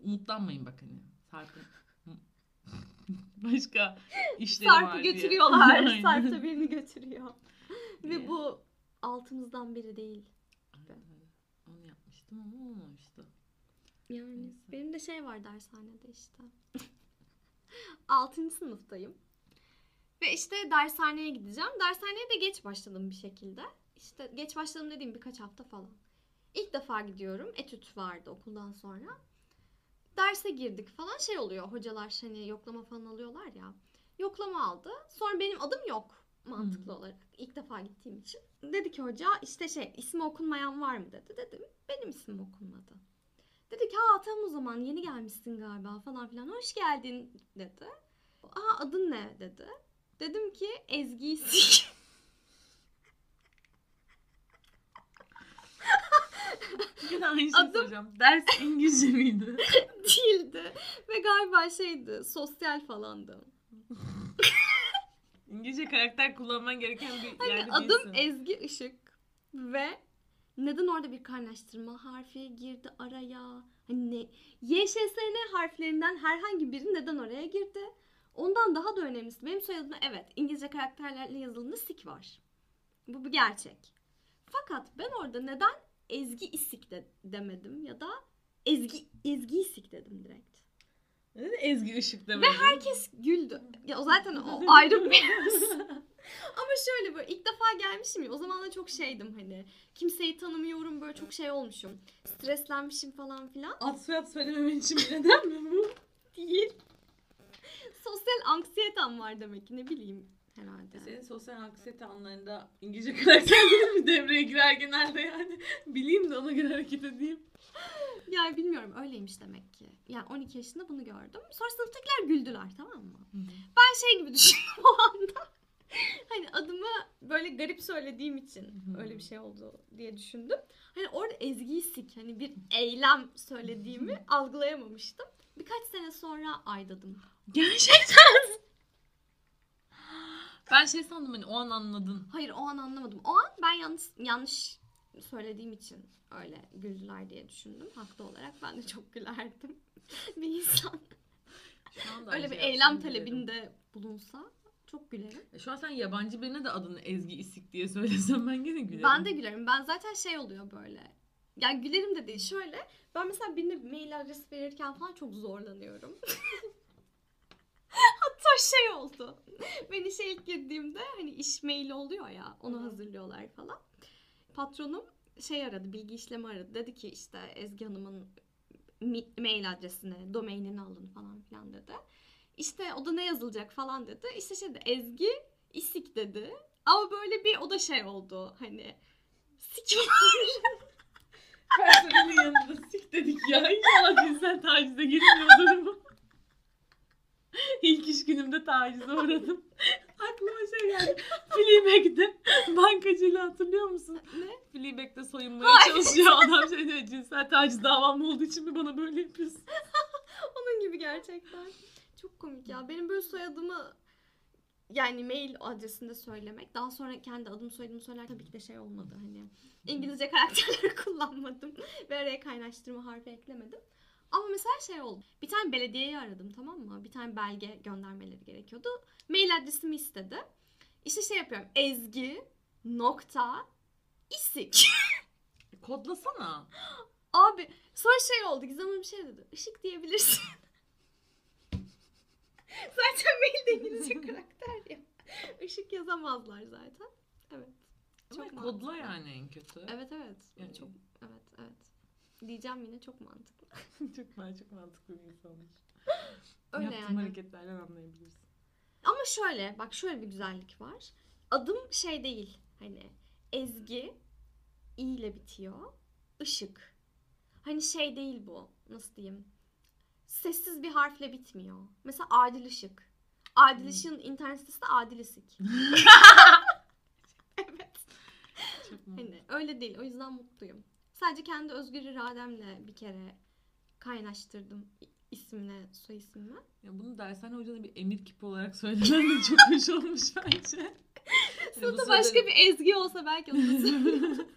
[SPEAKER 2] Umutlanmayın bak hani. Sarp'ın başka işleri var
[SPEAKER 1] Sarp'ı
[SPEAKER 2] diye.
[SPEAKER 1] götürüyorlar. [LAUGHS] Sarp da birini götürüyor. Ve bu altımızdan biri değil.
[SPEAKER 2] Aynen öyle. Onu yapmıştım ama olmamıştı.
[SPEAKER 1] Yani
[SPEAKER 2] Neyse.
[SPEAKER 1] benim de şey var dershanede işte. [LAUGHS] 6. sınıftayım. Ve işte dershaneye gideceğim. Dershaneye de geç başladım bir şekilde. İşte geç başladım dediğim birkaç hafta falan. İlk defa gidiyorum. Etüt vardı okuldan sonra. Derse girdik falan şey oluyor. Hocalar hani yoklama falan alıyorlar ya. Yoklama aldı. Sonra benim adım yok mantıklı
[SPEAKER 2] Hı.
[SPEAKER 1] olarak. İlk defa gittiğim için. Dedi ki hoca işte şey ismi okunmayan var mı dedi. Dedim benim ismim okunmadı. Dedi ki ha tam o zaman yeni gelmişsin galiba falan filan. Hoş geldin dedi. Aa adın ne dedi. Dedim ki Ezgi Sik.
[SPEAKER 2] Yine [LAUGHS] aynı şeyi
[SPEAKER 1] Adım-
[SPEAKER 2] soracağım. Ders İngilizce miydi? [LAUGHS]
[SPEAKER 1] değildi. Ve galiba şeydi sosyal falandı.
[SPEAKER 2] İngilizce karakter kullanman gereken bir
[SPEAKER 1] Hani
[SPEAKER 2] yerde
[SPEAKER 1] adım
[SPEAKER 2] değilsin.
[SPEAKER 1] Ezgi Işık. Ve neden orada bir kaynaştırma harfi girdi araya? Hani? YŞSN harflerinden herhangi biri neden oraya girdi? Ondan daha da önemlisi benim soyadımda evet İngilizce karakterlerle yazıldığında sik var. Bu bir gerçek. Fakat ben orada neden Ezgi İsik de demedim ya da Ezgi Ezgi İsik dedim direkt.
[SPEAKER 2] Ezgi Işık demedin?
[SPEAKER 1] Herkes güldü. Ya o zaten o ayrı bir [LAUGHS] Ama şöyle böyle ilk defa gelmişim ya o zaman da çok şeydim hani. Kimseyi tanımıyorum böyle çok şey olmuşum. Streslenmişim falan filan.
[SPEAKER 2] Ad soyad söylememen için bir neden mi bu? [LAUGHS]
[SPEAKER 1] Değil. Sosyal anksiyetem var demek ki ne bileyim. Herhalde.
[SPEAKER 2] Senin sosyal anksiyete anlarında İngilizce karakterlerin mi devreye girer genelde yani? [LAUGHS] Bileyim de ona göre hareket edeyim.
[SPEAKER 1] Yani bilmiyorum öyleymiş demek ki. Yani 12 yaşında bunu gördüm. Sonra sınıftakiler güldüler tamam mı? Ben şey gibi [LAUGHS] düşündüm o anda. hani adımı böyle garip söylediğim için öyle bir şey oldu diye düşündüm. Hani orada ezgiyi sik hani bir eylem söylediğimi algılayamamıştım. Birkaç sene sonra aydadım.
[SPEAKER 2] Gerçekten. Ben şey sandım hani o an anladın.
[SPEAKER 1] Hayır o an anlamadım. O an ben yanlış yanlış söylediğim için öyle güldüler diye düşündüm. Haklı olarak ben de çok gülerdim. [LAUGHS] bir insan
[SPEAKER 2] Şu anda
[SPEAKER 1] öyle bir eylem
[SPEAKER 2] yapsam gülerim.
[SPEAKER 1] talebinde bulunsa çok gülerim.
[SPEAKER 2] E, Şu an sen yabancı birine de adını Ezgi İsik diye söylesem ben gene gülerim.
[SPEAKER 1] Ben de gülerim. Ben zaten şey oluyor böyle. Yani gülerim de değil. Şöyle ben mesela birine bir mail adresi verirken falan çok zorlanıyorum. [LAUGHS] Hatta şey oldu. [LAUGHS] Ben işe ilk girdiğimde hani iş maili oluyor ya onu hazırlıyorlar falan. Patronum şey aradı bilgi işlemi aradı. Dedi ki işte Ezgi Hanım'ın mail adresini, domainini alın falan filan dedi. İşte o da ne yazılacak falan dedi. İşte şey dedi Ezgi İsik dedi. Ama böyle bir o da şey oldu hani sik
[SPEAKER 2] Personelin [LAUGHS] yanında sik dedik ya. İnşallah cinsel tacize girilmiyordur mu? [LAUGHS] İlk iş günümde tacize uğradım. [LAUGHS] Aklıma şey geldi. Fleabag'de bankacıyla hatırlıyor musun?
[SPEAKER 1] Ne?
[SPEAKER 2] Fleabag'de soyunmaya çalışıyor. [LAUGHS] Adam şey diyor cinsel taciz davam olduğu için mi bana böyle yapıyorsun?
[SPEAKER 1] Onun gibi gerçekten. Çok komik ya. Benim böyle soyadımı yani mail adresinde söylemek. Daha sonra kendi adımı soyadımı söyler tabii ki de şey olmadı hani. İngilizce karakterleri kullanmadım. Ve araya kaynaştırma harfi eklemedim. Ama mesela şey oldu. Bir tane belediyeyi aradım tamam mı? Bir tane belge göndermeleri gerekiyordu. Mail adresimi istedi. İşte şey yapıyorum. Ezgi nokta isik. [LAUGHS]
[SPEAKER 2] Kodlasana.
[SPEAKER 1] Abi sonra şey oldu. Gizem Hanım şey dedi. Işık diyebilirsin. [LAUGHS] zaten mailde İngilizce [LAUGHS] karakter ya. Işık yazamazlar zaten. Evet.
[SPEAKER 2] Ama
[SPEAKER 1] Çok
[SPEAKER 2] kodla
[SPEAKER 1] mantıklı.
[SPEAKER 2] yani en kötü.
[SPEAKER 1] Evet evet.
[SPEAKER 2] Yani-
[SPEAKER 1] Çok evet evet. Diyeceğim yine çok mantıklı. [LAUGHS]
[SPEAKER 2] çok ben çok mantıklı bir insanmış.
[SPEAKER 1] Öyle
[SPEAKER 2] Yaptığım
[SPEAKER 1] yani.
[SPEAKER 2] hareketlerden anlayabilirsin.
[SPEAKER 1] Ama şöyle bak şöyle bir güzellik var. Adım şey değil. Hani Ezgi i ile bitiyor. Işık. Hani şey değil bu. Nasıl diyeyim? Sessiz bir harfle bitmiyor. Mesela Adil Işık. Adil
[SPEAKER 2] Hmm.
[SPEAKER 1] Işık'ın internet sitesi de Adil Isık. [LAUGHS] [LAUGHS] evet. Hani öyle değil. O yüzden mutluyum. Sadece kendi özgür irademle bir kere kaynaştırdım ismine, soy ismime.
[SPEAKER 2] Ya bunu dershane hocana bir emir kipi olarak söylemen de çok hoş olmuş bence. Yani [LAUGHS]
[SPEAKER 1] Sınıfta
[SPEAKER 2] sırada-
[SPEAKER 1] başka bir Ezgi olsa belki onu. [LAUGHS]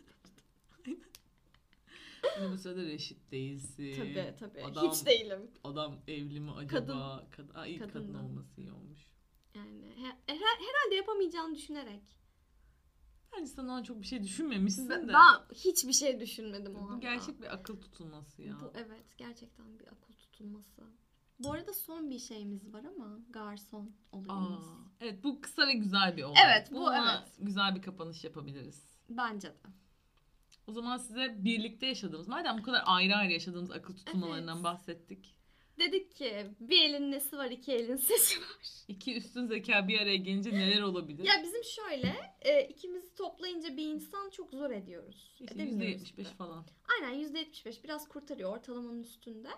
[SPEAKER 2] Yani bu sırada reşit değilsin.
[SPEAKER 1] tabii tabii.
[SPEAKER 2] Adam,
[SPEAKER 1] Hiç değilim.
[SPEAKER 2] Adam evli mi acaba? Kadın. Aa, iyi kadın olması iyi olmuş.
[SPEAKER 1] Yani he- her- herhalde yapamayacağını düşünerek.
[SPEAKER 2] Bence sen ona çok bir şey düşünmemişsin
[SPEAKER 1] Ben,
[SPEAKER 2] de.
[SPEAKER 1] ben hiçbir şey düşünmedim o anda.
[SPEAKER 2] Bu gerçek bir akıl tutulması ya.
[SPEAKER 1] Bu evet gerçekten bir akıl tutulması. Bu arada son bir şeyimiz var ama garson
[SPEAKER 2] Aa,
[SPEAKER 1] olayımız.
[SPEAKER 2] evet bu kısa ve güzel bir olay.
[SPEAKER 1] Evet, bu
[SPEAKER 2] Bununla
[SPEAKER 1] evet.
[SPEAKER 2] güzel bir kapanış yapabiliriz.
[SPEAKER 1] Bence de.
[SPEAKER 2] O zaman size birlikte yaşadığımız, madem bu kadar ayrı ayrı yaşadığımız akıl tutulmalarından
[SPEAKER 1] Evet.
[SPEAKER 2] bahsettik.
[SPEAKER 1] Dedik ki bir elin nesi var iki elin sesi var. [LAUGHS]
[SPEAKER 2] İki üstün zeka bir araya gelince neler olabilir?
[SPEAKER 1] Ya bizim şöyle e, ikimizi toplayınca bir insan çok zor ediyoruz.
[SPEAKER 2] İşte
[SPEAKER 1] Edemiyoruz
[SPEAKER 2] %75
[SPEAKER 1] da.
[SPEAKER 2] falan.
[SPEAKER 1] Aynen %75 biraz kurtarıyor ortalamanın üstünde.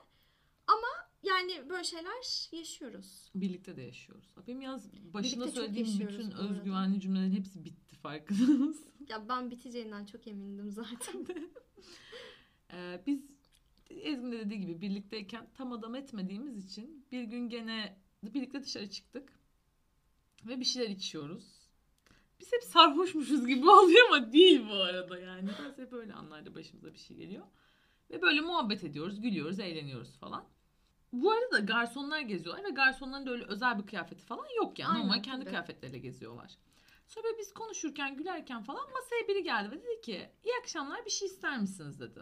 [SPEAKER 1] Ama yani böyle şeyler yaşıyoruz.
[SPEAKER 2] Birlikte de yaşıyoruz. Benim yaz başında
[SPEAKER 1] Birlikte çok
[SPEAKER 2] söylediğim
[SPEAKER 1] yaşıyoruz
[SPEAKER 2] bütün
[SPEAKER 1] bu arada.
[SPEAKER 2] özgüvenli cümlelerin hepsi bitti farkındasınız.
[SPEAKER 1] Ya ben biteceğinden çok emindim zaten. [LAUGHS]
[SPEAKER 2] Ee, biz Ezgi'nin de dediği gibi birlikteyken tam adam etmediğimiz için bir gün gene birlikte dışarı çıktık. Ve bir şeyler içiyoruz. Biz hep sarhoşmuşuz gibi [LAUGHS] oluyor ama değil bu arada yani. Biraz hep böyle anlarda başımıza bir şey geliyor. Ve böyle muhabbet ediyoruz, gülüyoruz, eğleniyoruz falan. Bu arada da garsonlar geziyorlar ve garsonların da öyle özel bir kıyafeti falan yok yani.
[SPEAKER 1] Aynen,
[SPEAKER 2] Normal kendi
[SPEAKER 1] tabii.
[SPEAKER 2] kıyafetleriyle geziyorlar. Sonra böyle biz konuşurken, gülerken falan masaya biri geldi ve dedi ki iyi akşamlar bir şey ister misiniz dedi.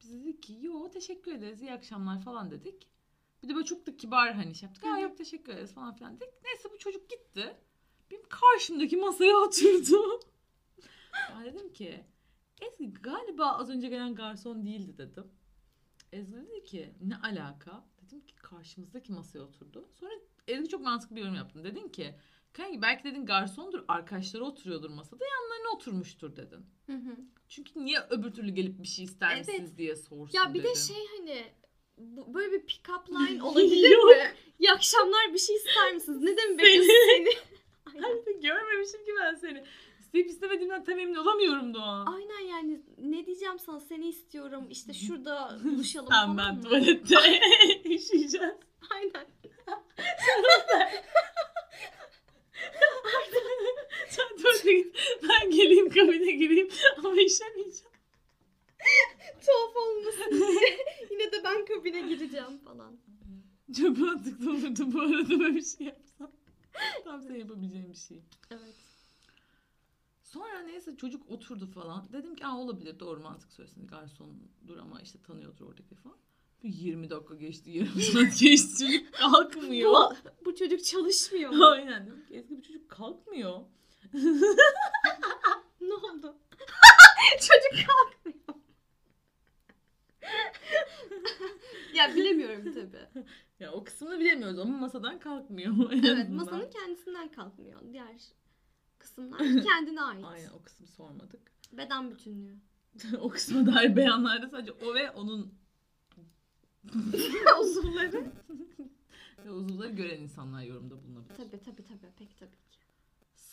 [SPEAKER 2] Biz dedik ki yo teşekkür ederiz iyi akşamlar falan dedik. Bir de böyle çok da kibar hani şey yaptık.
[SPEAKER 1] Hı.
[SPEAKER 2] yok teşekkür ederiz falan filan dedik. Neyse bu çocuk gitti. Benim karşımdaki masaya [LAUGHS] oturdu. ben dedim ki Ezgi galiba az önce gelen garson değildi dedim. Ezgi dedi ki ne alaka? Dedim ki karşımızdaki masaya oturdu. Sonra Ezgi çok mantıklı bir yorum yaptın. Dedin ki kanki belki dedin garsondur arkadaşları oturuyordur masada yanlarına oturmuştur dedin.
[SPEAKER 1] Hı hı.
[SPEAKER 2] Çünkü niye öbür türlü gelip bir şey ister
[SPEAKER 1] Evet.
[SPEAKER 2] misiniz diye sorsun
[SPEAKER 1] Ya bir de
[SPEAKER 2] dedin.
[SPEAKER 1] şey hani bu- böyle bir pick-up [LAUGHS] line olabilir
[SPEAKER 2] Yok.
[SPEAKER 1] mi? İyi akşamlar bir şey ister misiniz? Ne demek bekliyorsun seni? [LAUGHS] Aynen. [LAUGHS]
[SPEAKER 2] Ay, görmemişim ki ben seni. İsteyip istemediğimden tam emin olamıyorum Doğa.
[SPEAKER 1] Aynen yani ne diyeceğim sana seni istiyorum işte şurada buluşalım
[SPEAKER 2] Sen
[SPEAKER 1] falan
[SPEAKER 2] ben
[SPEAKER 1] mı?
[SPEAKER 2] tuvalette üşüyeceğiz.
[SPEAKER 1] Aynen.
[SPEAKER 2] Sen git. Ben geleyim kabine gireyim ama işemeyeceğim.
[SPEAKER 1] Tuhaf olmasın diye. [LAUGHS] Yine de ben kabine gireceğim falan.
[SPEAKER 2] Çok mantıklı olurdu bu arada böyle bir şey yapsam. Tam senin yapabileceğin bir şey.
[SPEAKER 1] Evet.
[SPEAKER 2] Sonra neyse çocuk oturdu falan. Dedim ki Aa, olabilir doğru mantık söylesin. Garsondur ama işte tanıyordur oradaki falan. Bir 20 dakika geçti, yarım saat [LAUGHS] geçti. Çocuk kalkmıyor.
[SPEAKER 1] Bu, bu çocuk çalışmıyor?
[SPEAKER 2] Aynen Ezgi bu çocuk kalkmıyor.
[SPEAKER 1] Ne oldu? [LAUGHS] çocuk kalkmıyor. ya bilemiyorum tabii.
[SPEAKER 2] Ya o kısmını bilemiyoruz ama masadan kalkmıyor. [LAUGHS] en
[SPEAKER 1] Evet
[SPEAKER 2] azından.
[SPEAKER 1] masanın kendisinden kalkmıyor. Diğer kısımlar kendine ait.
[SPEAKER 2] Aynen o kısmı sormadık.
[SPEAKER 1] Beden bütünlüğü. [LAUGHS]
[SPEAKER 2] o kısma dair beyanlarda sadece o ve onun
[SPEAKER 1] Uzuvları.
[SPEAKER 2] ve uzuvları gören insanlar yorumda bulunabilir.
[SPEAKER 1] tabii tabii tabii pek tabii ki.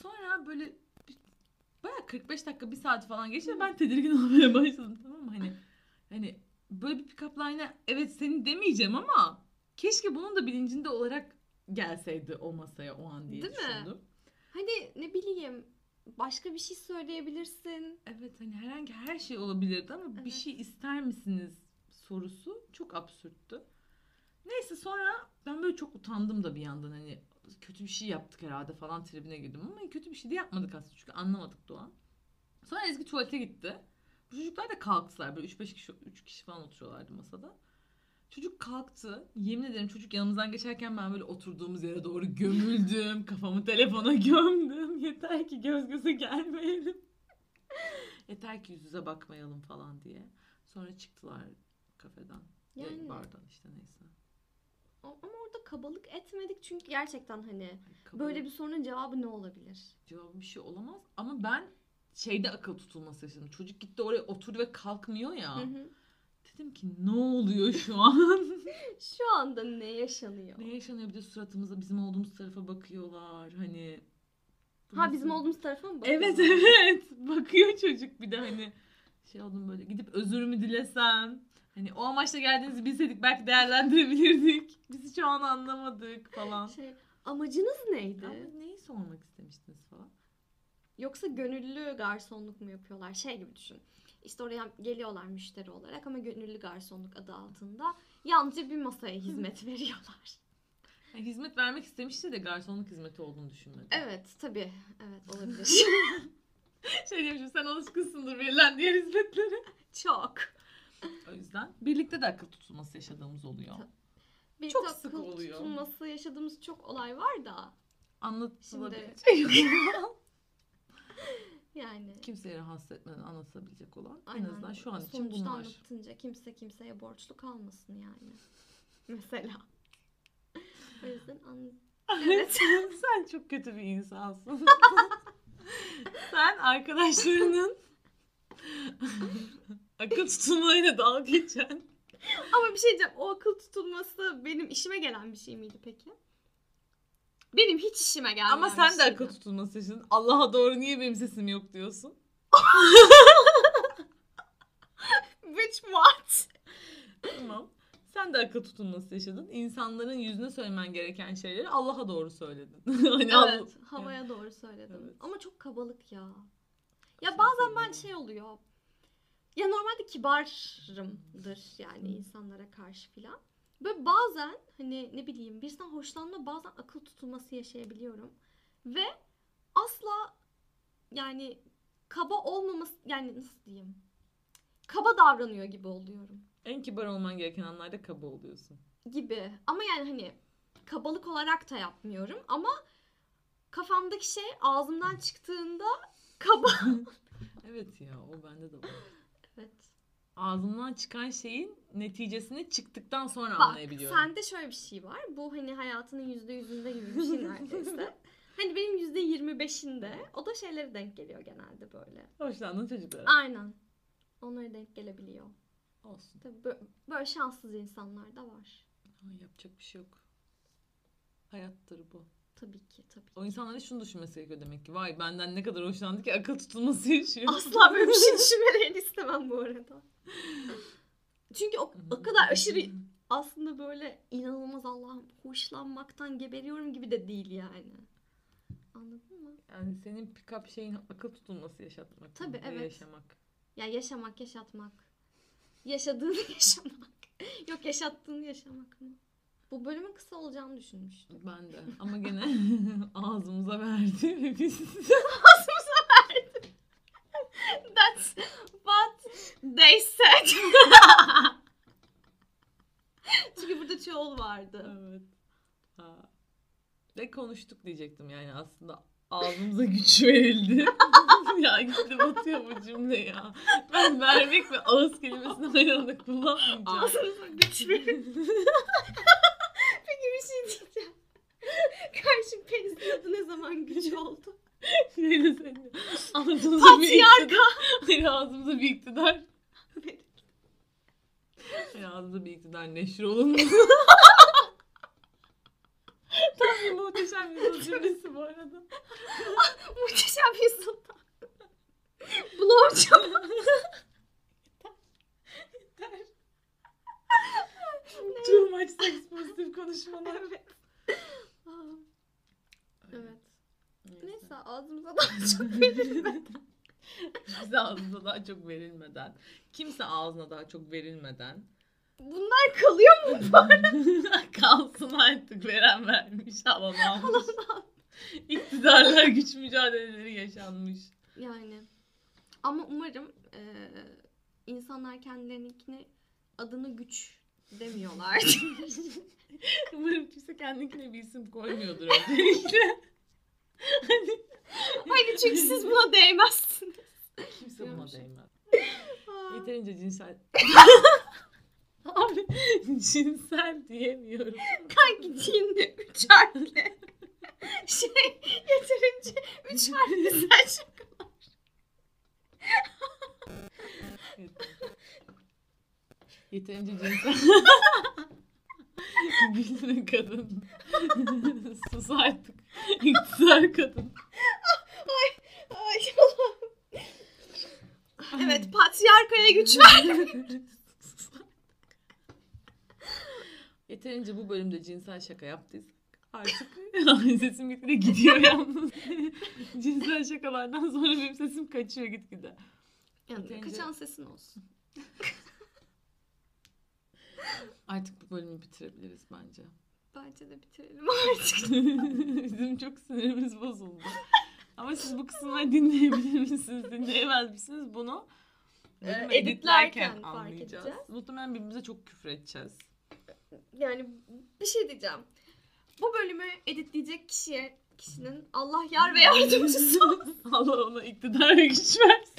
[SPEAKER 2] Sonra böyle bir, bayağı 45 dakika bir saat falan geçti ben tedirgin [LAUGHS] olmaya başladım tamam mı? Hani hani böyle bir pick-up line'a evet seni demeyeceğim ama keşke bunun da bilincinde olarak gelseydi o masaya o an diye
[SPEAKER 1] Değil mi?
[SPEAKER 2] düşündüm.
[SPEAKER 1] Hani ne bileyim başka bir şey söyleyebilirsin.
[SPEAKER 2] Evet hani herhangi her şey olabilirdi ama bir
[SPEAKER 1] Evet.
[SPEAKER 2] şey ister misiniz sorusu çok absürttü. Neyse sonra ben böyle çok utandım da bir yandan hani kötü bir şey yaptık herhalde falan tribine girdim ama kötü bir şey de yapmadık aslında çünkü anlamadık Doğan. Sonra Ezgi tuvalete gitti. Bu çocuklar da kalktılar böyle 3-5 kişi 3 kişi falan oturuyorlardı masada. Çocuk kalktı. Yemin ederim çocuk yanımızdan geçerken ben böyle oturduğumuz yere doğru gömüldüm. [LAUGHS] Kafamı telefona gömdüm. [LAUGHS] Yeter ki göz göze gelmeyelim. [LAUGHS] Yeter ki yüz yüze bakmayalım falan diye. Sonra çıktılar kafeden. Ya
[SPEAKER 1] Yani
[SPEAKER 2] bardan işte neyse.
[SPEAKER 1] Ama orada kabalık etmedik çünkü gerçekten hani
[SPEAKER 2] Kabul
[SPEAKER 1] böyle bir sorunun cevabı ne olabilir?
[SPEAKER 2] cevabı bir şey olamaz. Ama ben şeyde akıl tutulması yaşadım. Çocuk gitti oraya oturdu ve kalkmıyor ya.
[SPEAKER 1] Hı hı.
[SPEAKER 2] Dedim ki ne oluyor şu an? [LAUGHS]
[SPEAKER 1] Şu anda ne yaşanıyor?
[SPEAKER 2] ne yaşanıyor bir de suratımıza bizim olduğumuz tarafa bakıyorlar. Hani
[SPEAKER 1] Ha bizim olduğumuz tarafa mı
[SPEAKER 2] Evet
[SPEAKER 1] bakıyorlar?
[SPEAKER 2] evet. [LAUGHS] Bakıyor çocuk bir de hani şey oldum böyle gidip özürümü dilesem. Hani o amaçla geldiğinizi bilseydik belki değerlendirebilirdik. [LAUGHS] Biz şu an anlamadık falan.
[SPEAKER 1] Şey, amacınız neydi?
[SPEAKER 2] Ama neyi sormak istemiştiniz falan.
[SPEAKER 1] Yoksa gönüllü garsonluk mu yapıyorlar? Şey gibi düşün. İşte oraya geliyorlar müşteri olarak ama gönüllü garsonluk adı altında yalnızca bir masaya hizmet [LAUGHS] veriyorlar.
[SPEAKER 2] Yani hizmet vermek istemişti de garsonluk hizmeti olduğunu düşünmedim.
[SPEAKER 1] Evet tabii. Evet olabilir. [LAUGHS]
[SPEAKER 2] Şey demişim sen alışkınsındır verilen diğer hizmetlere.
[SPEAKER 1] Çok.
[SPEAKER 2] O yüzden birlikte de akıl tutulması yaşadığımız oluyor.
[SPEAKER 1] Bir
[SPEAKER 2] Çok
[SPEAKER 1] takıl
[SPEAKER 2] sık oluyor.
[SPEAKER 1] tutulması yaşadığımız çok olay var da.
[SPEAKER 2] Anlatılabilecek. [LAUGHS]
[SPEAKER 1] Yani.
[SPEAKER 2] Kimseyi rahatsız etmeden anlatabilecek olan en
[SPEAKER 1] Aynen.
[SPEAKER 2] azından şu an için
[SPEAKER 1] Sonuçta
[SPEAKER 2] bunlar.
[SPEAKER 1] anlatınca kimse kimseye borçlu kalmasın yani. [LAUGHS] Mesela. O yüzden an... Evet. [LAUGHS]
[SPEAKER 2] Sen çok kötü bir insansın. Sen arkadaşlarının akıl tutulmayla dalga geçen.
[SPEAKER 1] Ama bir şey diyeceğim. O akıl tutulması benim işime gelen bir şey miydi peki? Benim hiç işime gelmeyen
[SPEAKER 2] Ama
[SPEAKER 1] bir
[SPEAKER 2] sen de
[SPEAKER 1] şeydi.
[SPEAKER 2] akıl tutulması yaşadın. Allah'a doğru niye benim sesim yok diyorsun. [LAUGHS]
[SPEAKER 1] Which what?
[SPEAKER 2] Tamam. Sen de akıl tutulması yaşadın. İnsanların yüzüne söylemen gereken şeyleri Allah'a doğru söyledin. [LAUGHS] hani Allah-
[SPEAKER 1] Evet. Havaya doğru söyledim.
[SPEAKER 2] Evet.
[SPEAKER 1] Ama çok kabalık ya. Ya bazen ben şey oluyor. Ya normalde kibarımdır yani insanlara karşı filan. Böyle bazen hani ne bileyim birisinden hoşlanma bazen akıl tutulması yaşayabiliyorum. Ve asla yani kaba olmaması yani nasıl diyeyim? Kaba davranıyor gibi oluyorum.
[SPEAKER 2] En kibar olman gereken anlarda kaba oluyorsun.
[SPEAKER 1] Gibi. Ama yani hani kabalık olarak da yapmıyorum ama kafamdaki şey ağzımdan çıktığında kaba. [LAUGHS]
[SPEAKER 2] Evet ya o bende de var.
[SPEAKER 1] Evet.
[SPEAKER 2] ağzımdan çıkan şeyin neticesini çıktıktan sonra
[SPEAKER 1] Bak
[SPEAKER 2] anlayabiliyorum.
[SPEAKER 1] sende şöyle bir şey var. Bu hani hayatının yüzde yüzünde gibi bir şey neredeyse. [LAUGHS] hani benim yüzde yirmi beşinde o da şeylere denk geliyor genelde böyle.
[SPEAKER 2] Hoşlandığın çocuklara.
[SPEAKER 1] Aynen. Onlara denk gelebiliyor.
[SPEAKER 2] Olsun.
[SPEAKER 1] Tabii bö- böyle şanssız insanlar da var.
[SPEAKER 2] Yapacak bir şey yok. Hayattır bu.
[SPEAKER 1] Tabii ki tabii ki.
[SPEAKER 2] O insanların şunu düşünmesi gerekiyor demek ki. Vay benden ne kadar hoşlandı ki akıl tutulması yaşıyor.
[SPEAKER 1] Asla böyle bir şey [LAUGHS] düşünmelerini istemem bu arada. Çünkü o, o kadar aşırı aslında böyle inanılmaz Allah'ım hoşlanmaktan geberiyorum gibi de değil yani. Anladın mı?
[SPEAKER 2] Yani senin pick-up şeyin akıl tutulması yaşatmak.
[SPEAKER 1] Tabii,
[SPEAKER 2] ve
[SPEAKER 1] evet.
[SPEAKER 2] yaşamak.
[SPEAKER 1] Ya yaşamak, yaşatmak. Yaşadığını [LAUGHS] yaşamak. Yok yaşattığını yaşamak mı? Bu bölümün kısa olacağını düşünmüştüm.
[SPEAKER 2] Ben de. Ama gene [LAUGHS] ağzımıza verdi ve [LAUGHS] biz
[SPEAKER 1] That's what they said. [LAUGHS] Çünkü burada çoğul vardı.
[SPEAKER 2] Evet. Ha. Ve konuştuk diyecektim yani aslında ağzımıza güç verildi. ya gitti batıyor bu cümle ya. Ben vermek ve ağız kelimesini aynı anda kullanmayacağım.
[SPEAKER 1] Ağzınıza güç verin. Şey diyeceğim. [LAUGHS] Karşım penisinin adı ne zaman güç oldu?
[SPEAKER 2] Neyle senin? Ağzımıza bir iktidar. Hayır ağzımıza bir iktidar. Hayır ağzımıza bir iktidar neşir olundu. [LAUGHS] Tam bir muhteşem söz cümlesi bu arada.
[SPEAKER 1] Muhteşem bir sultan. Blowjob. [LAUGHS]
[SPEAKER 2] Much sex pozitif konuşmalar. [LAUGHS]
[SPEAKER 1] evet. Evet.
[SPEAKER 2] Neyse.
[SPEAKER 1] Neyse ağzımıza daha çok [LAUGHS] verilmedi.
[SPEAKER 2] Bize ağzımıza daha çok verilmeden, kimse ağzına daha çok verilmeden
[SPEAKER 1] Bunlar kalıyor mu? [LAUGHS]
[SPEAKER 2] kalsın artık veren vermiş, alan almış. İktidarlar güç mücadeleleri yaşanmış.
[SPEAKER 1] Yani. Ama umarım eee, insanlar kendilerininkine adını güç demiyorlar. [LAUGHS]
[SPEAKER 2] Umarım kimse kendine bir isim koymuyordur öncelikle. [LAUGHS]
[SPEAKER 1] Hayır çünkü siz buna değmezsiniz.
[SPEAKER 2] Kimse buna değmez. Yeterince cinsel... [LAUGHS] Abi cinsel diyemiyorum.
[SPEAKER 1] Kanki cinde üç harfli. Şey yeterince üç harfli sen şakalar.
[SPEAKER 2] Yeterince cinsel... [LAUGHS] Gülsün kadın. [LAUGHS] Sus artık. İktidar kadın.
[SPEAKER 1] Ay Allah'ım. Evet patriarkaya güç ver. [LAUGHS]
[SPEAKER 2] Yeterince bu bölümde cinsel şaka yaptıysak artık sesim gitgide gidiyor yalnız. cinsel şakalardan sonra benim sesim kaçıyor gitgide.
[SPEAKER 1] Yani
[SPEAKER 2] Yeterince-
[SPEAKER 1] kaçan sesin olsun.
[SPEAKER 2] Artık bu bölümü bitirebiliriz bence.
[SPEAKER 1] Bence de bitirelim artık. [LAUGHS]
[SPEAKER 2] Bizim çok sinirimiz bozuldu. Ama siz bu kısımları dinleyebilir misiniz, dinleyemez misiniz? Bunu
[SPEAKER 1] Ee,
[SPEAKER 2] bölümü
[SPEAKER 1] editlerken
[SPEAKER 2] editlerken
[SPEAKER 1] fark
[SPEAKER 2] anlayacağız.
[SPEAKER 1] edeceğiz.
[SPEAKER 2] Muhtemelen birbirimize çok küfür edeceğiz.
[SPEAKER 1] Yani bir şey diyeceğim. Bu bölümü editleyecek kişiye kişinin Allah yar ve yardımcısı. [LAUGHS]
[SPEAKER 2] Allah ona iktidar ve güç versin.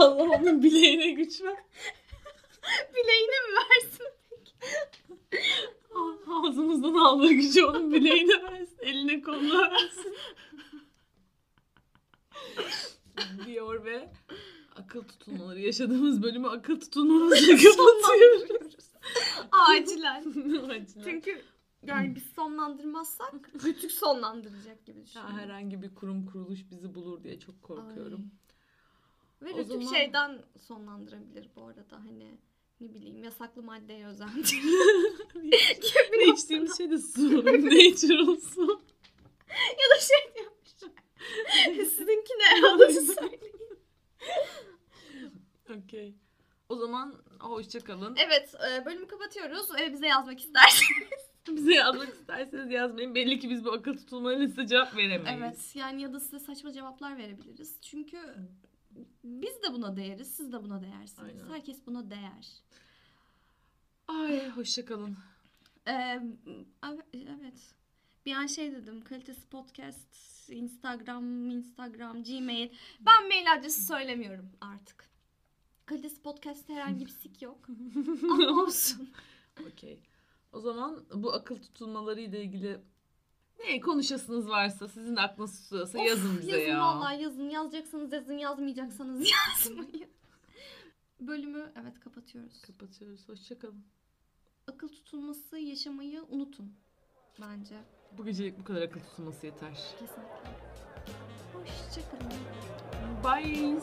[SPEAKER 2] Allah onun bileğine güç ver. [LAUGHS]
[SPEAKER 1] Bileğine mi versin?
[SPEAKER 2] Ağ- Ağzımızdan aldığı gücü onun bileğine versin. Eline koluna versin. Diyor ve akıl tutulmaları yaşadığımız bölümü akıl tutulmamızla [LAUGHS] kapatıyoruz.
[SPEAKER 1] Acilen.
[SPEAKER 2] Acilen.
[SPEAKER 1] Çünkü yani biz sonlandırmazsak [LAUGHS] rütük sonlandıracak gibi
[SPEAKER 2] Ya
[SPEAKER 1] düşünüyorum.
[SPEAKER 2] herhangi bir kurum kuruluş bizi bulur diye çok korkuyorum.
[SPEAKER 1] Ay. Ve
[SPEAKER 2] O
[SPEAKER 1] rütük
[SPEAKER 2] zaman-
[SPEAKER 1] şeyden sonlandırabilir bu arada hani ne bileyim yasaklı maddeye özendir. [LAUGHS]
[SPEAKER 2] ne içtiğimiz şey de su. [LAUGHS] Natural su.
[SPEAKER 1] ya da şey diyormuş. [LAUGHS] Sizinki ne? Onu söyleyin.
[SPEAKER 2] Okey. O zaman hoşça kalın.
[SPEAKER 1] Evet e, bölümü kapatıyoruz. E, bize yazmak isterseniz.
[SPEAKER 2] Bize yazmak isterseniz yazmayın. Belli ki biz bu akıl tutulmalarına size cevap veremeyiz.
[SPEAKER 1] Evet yani ya da size saçma cevaplar verebiliriz. Çünkü biz de buna değeriz, siz de buna değersiniz.
[SPEAKER 2] Aynen.
[SPEAKER 1] Herkes buna değer.
[SPEAKER 2] Ay hoşça kalın.
[SPEAKER 1] Ee, evet. Bir an şey dedim kalitesi podcast, Instagram, Instagram, Gmail. Ben mail adresi söylemiyorum artık. Kalitesi podcast'te herhangi bir sik yok. [LAUGHS] Ama olsun.
[SPEAKER 2] Okey. O zaman bu akıl tutulmaları ile ilgili ne konuşasınız varsa, sizin de aklınız tutuyorsa
[SPEAKER 1] Of,
[SPEAKER 2] yazın bize
[SPEAKER 1] yazın
[SPEAKER 2] ya.
[SPEAKER 1] vallahi yazın. Yazacaksanız yazın, yazmayacaksanız [LAUGHS] yazmayın. Bölümü evet kapatıyoruz.
[SPEAKER 2] Kapatıyoruz. Hoşçakalın.
[SPEAKER 1] Akıl tutulması yaşamayı unutun bence.
[SPEAKER 2] Bu gecelik bu kadar akıl tutulması yeter.
[SPEAKER 1] Kesinlikle. Hoşçakalın.
[SPEAKER 2] Bye.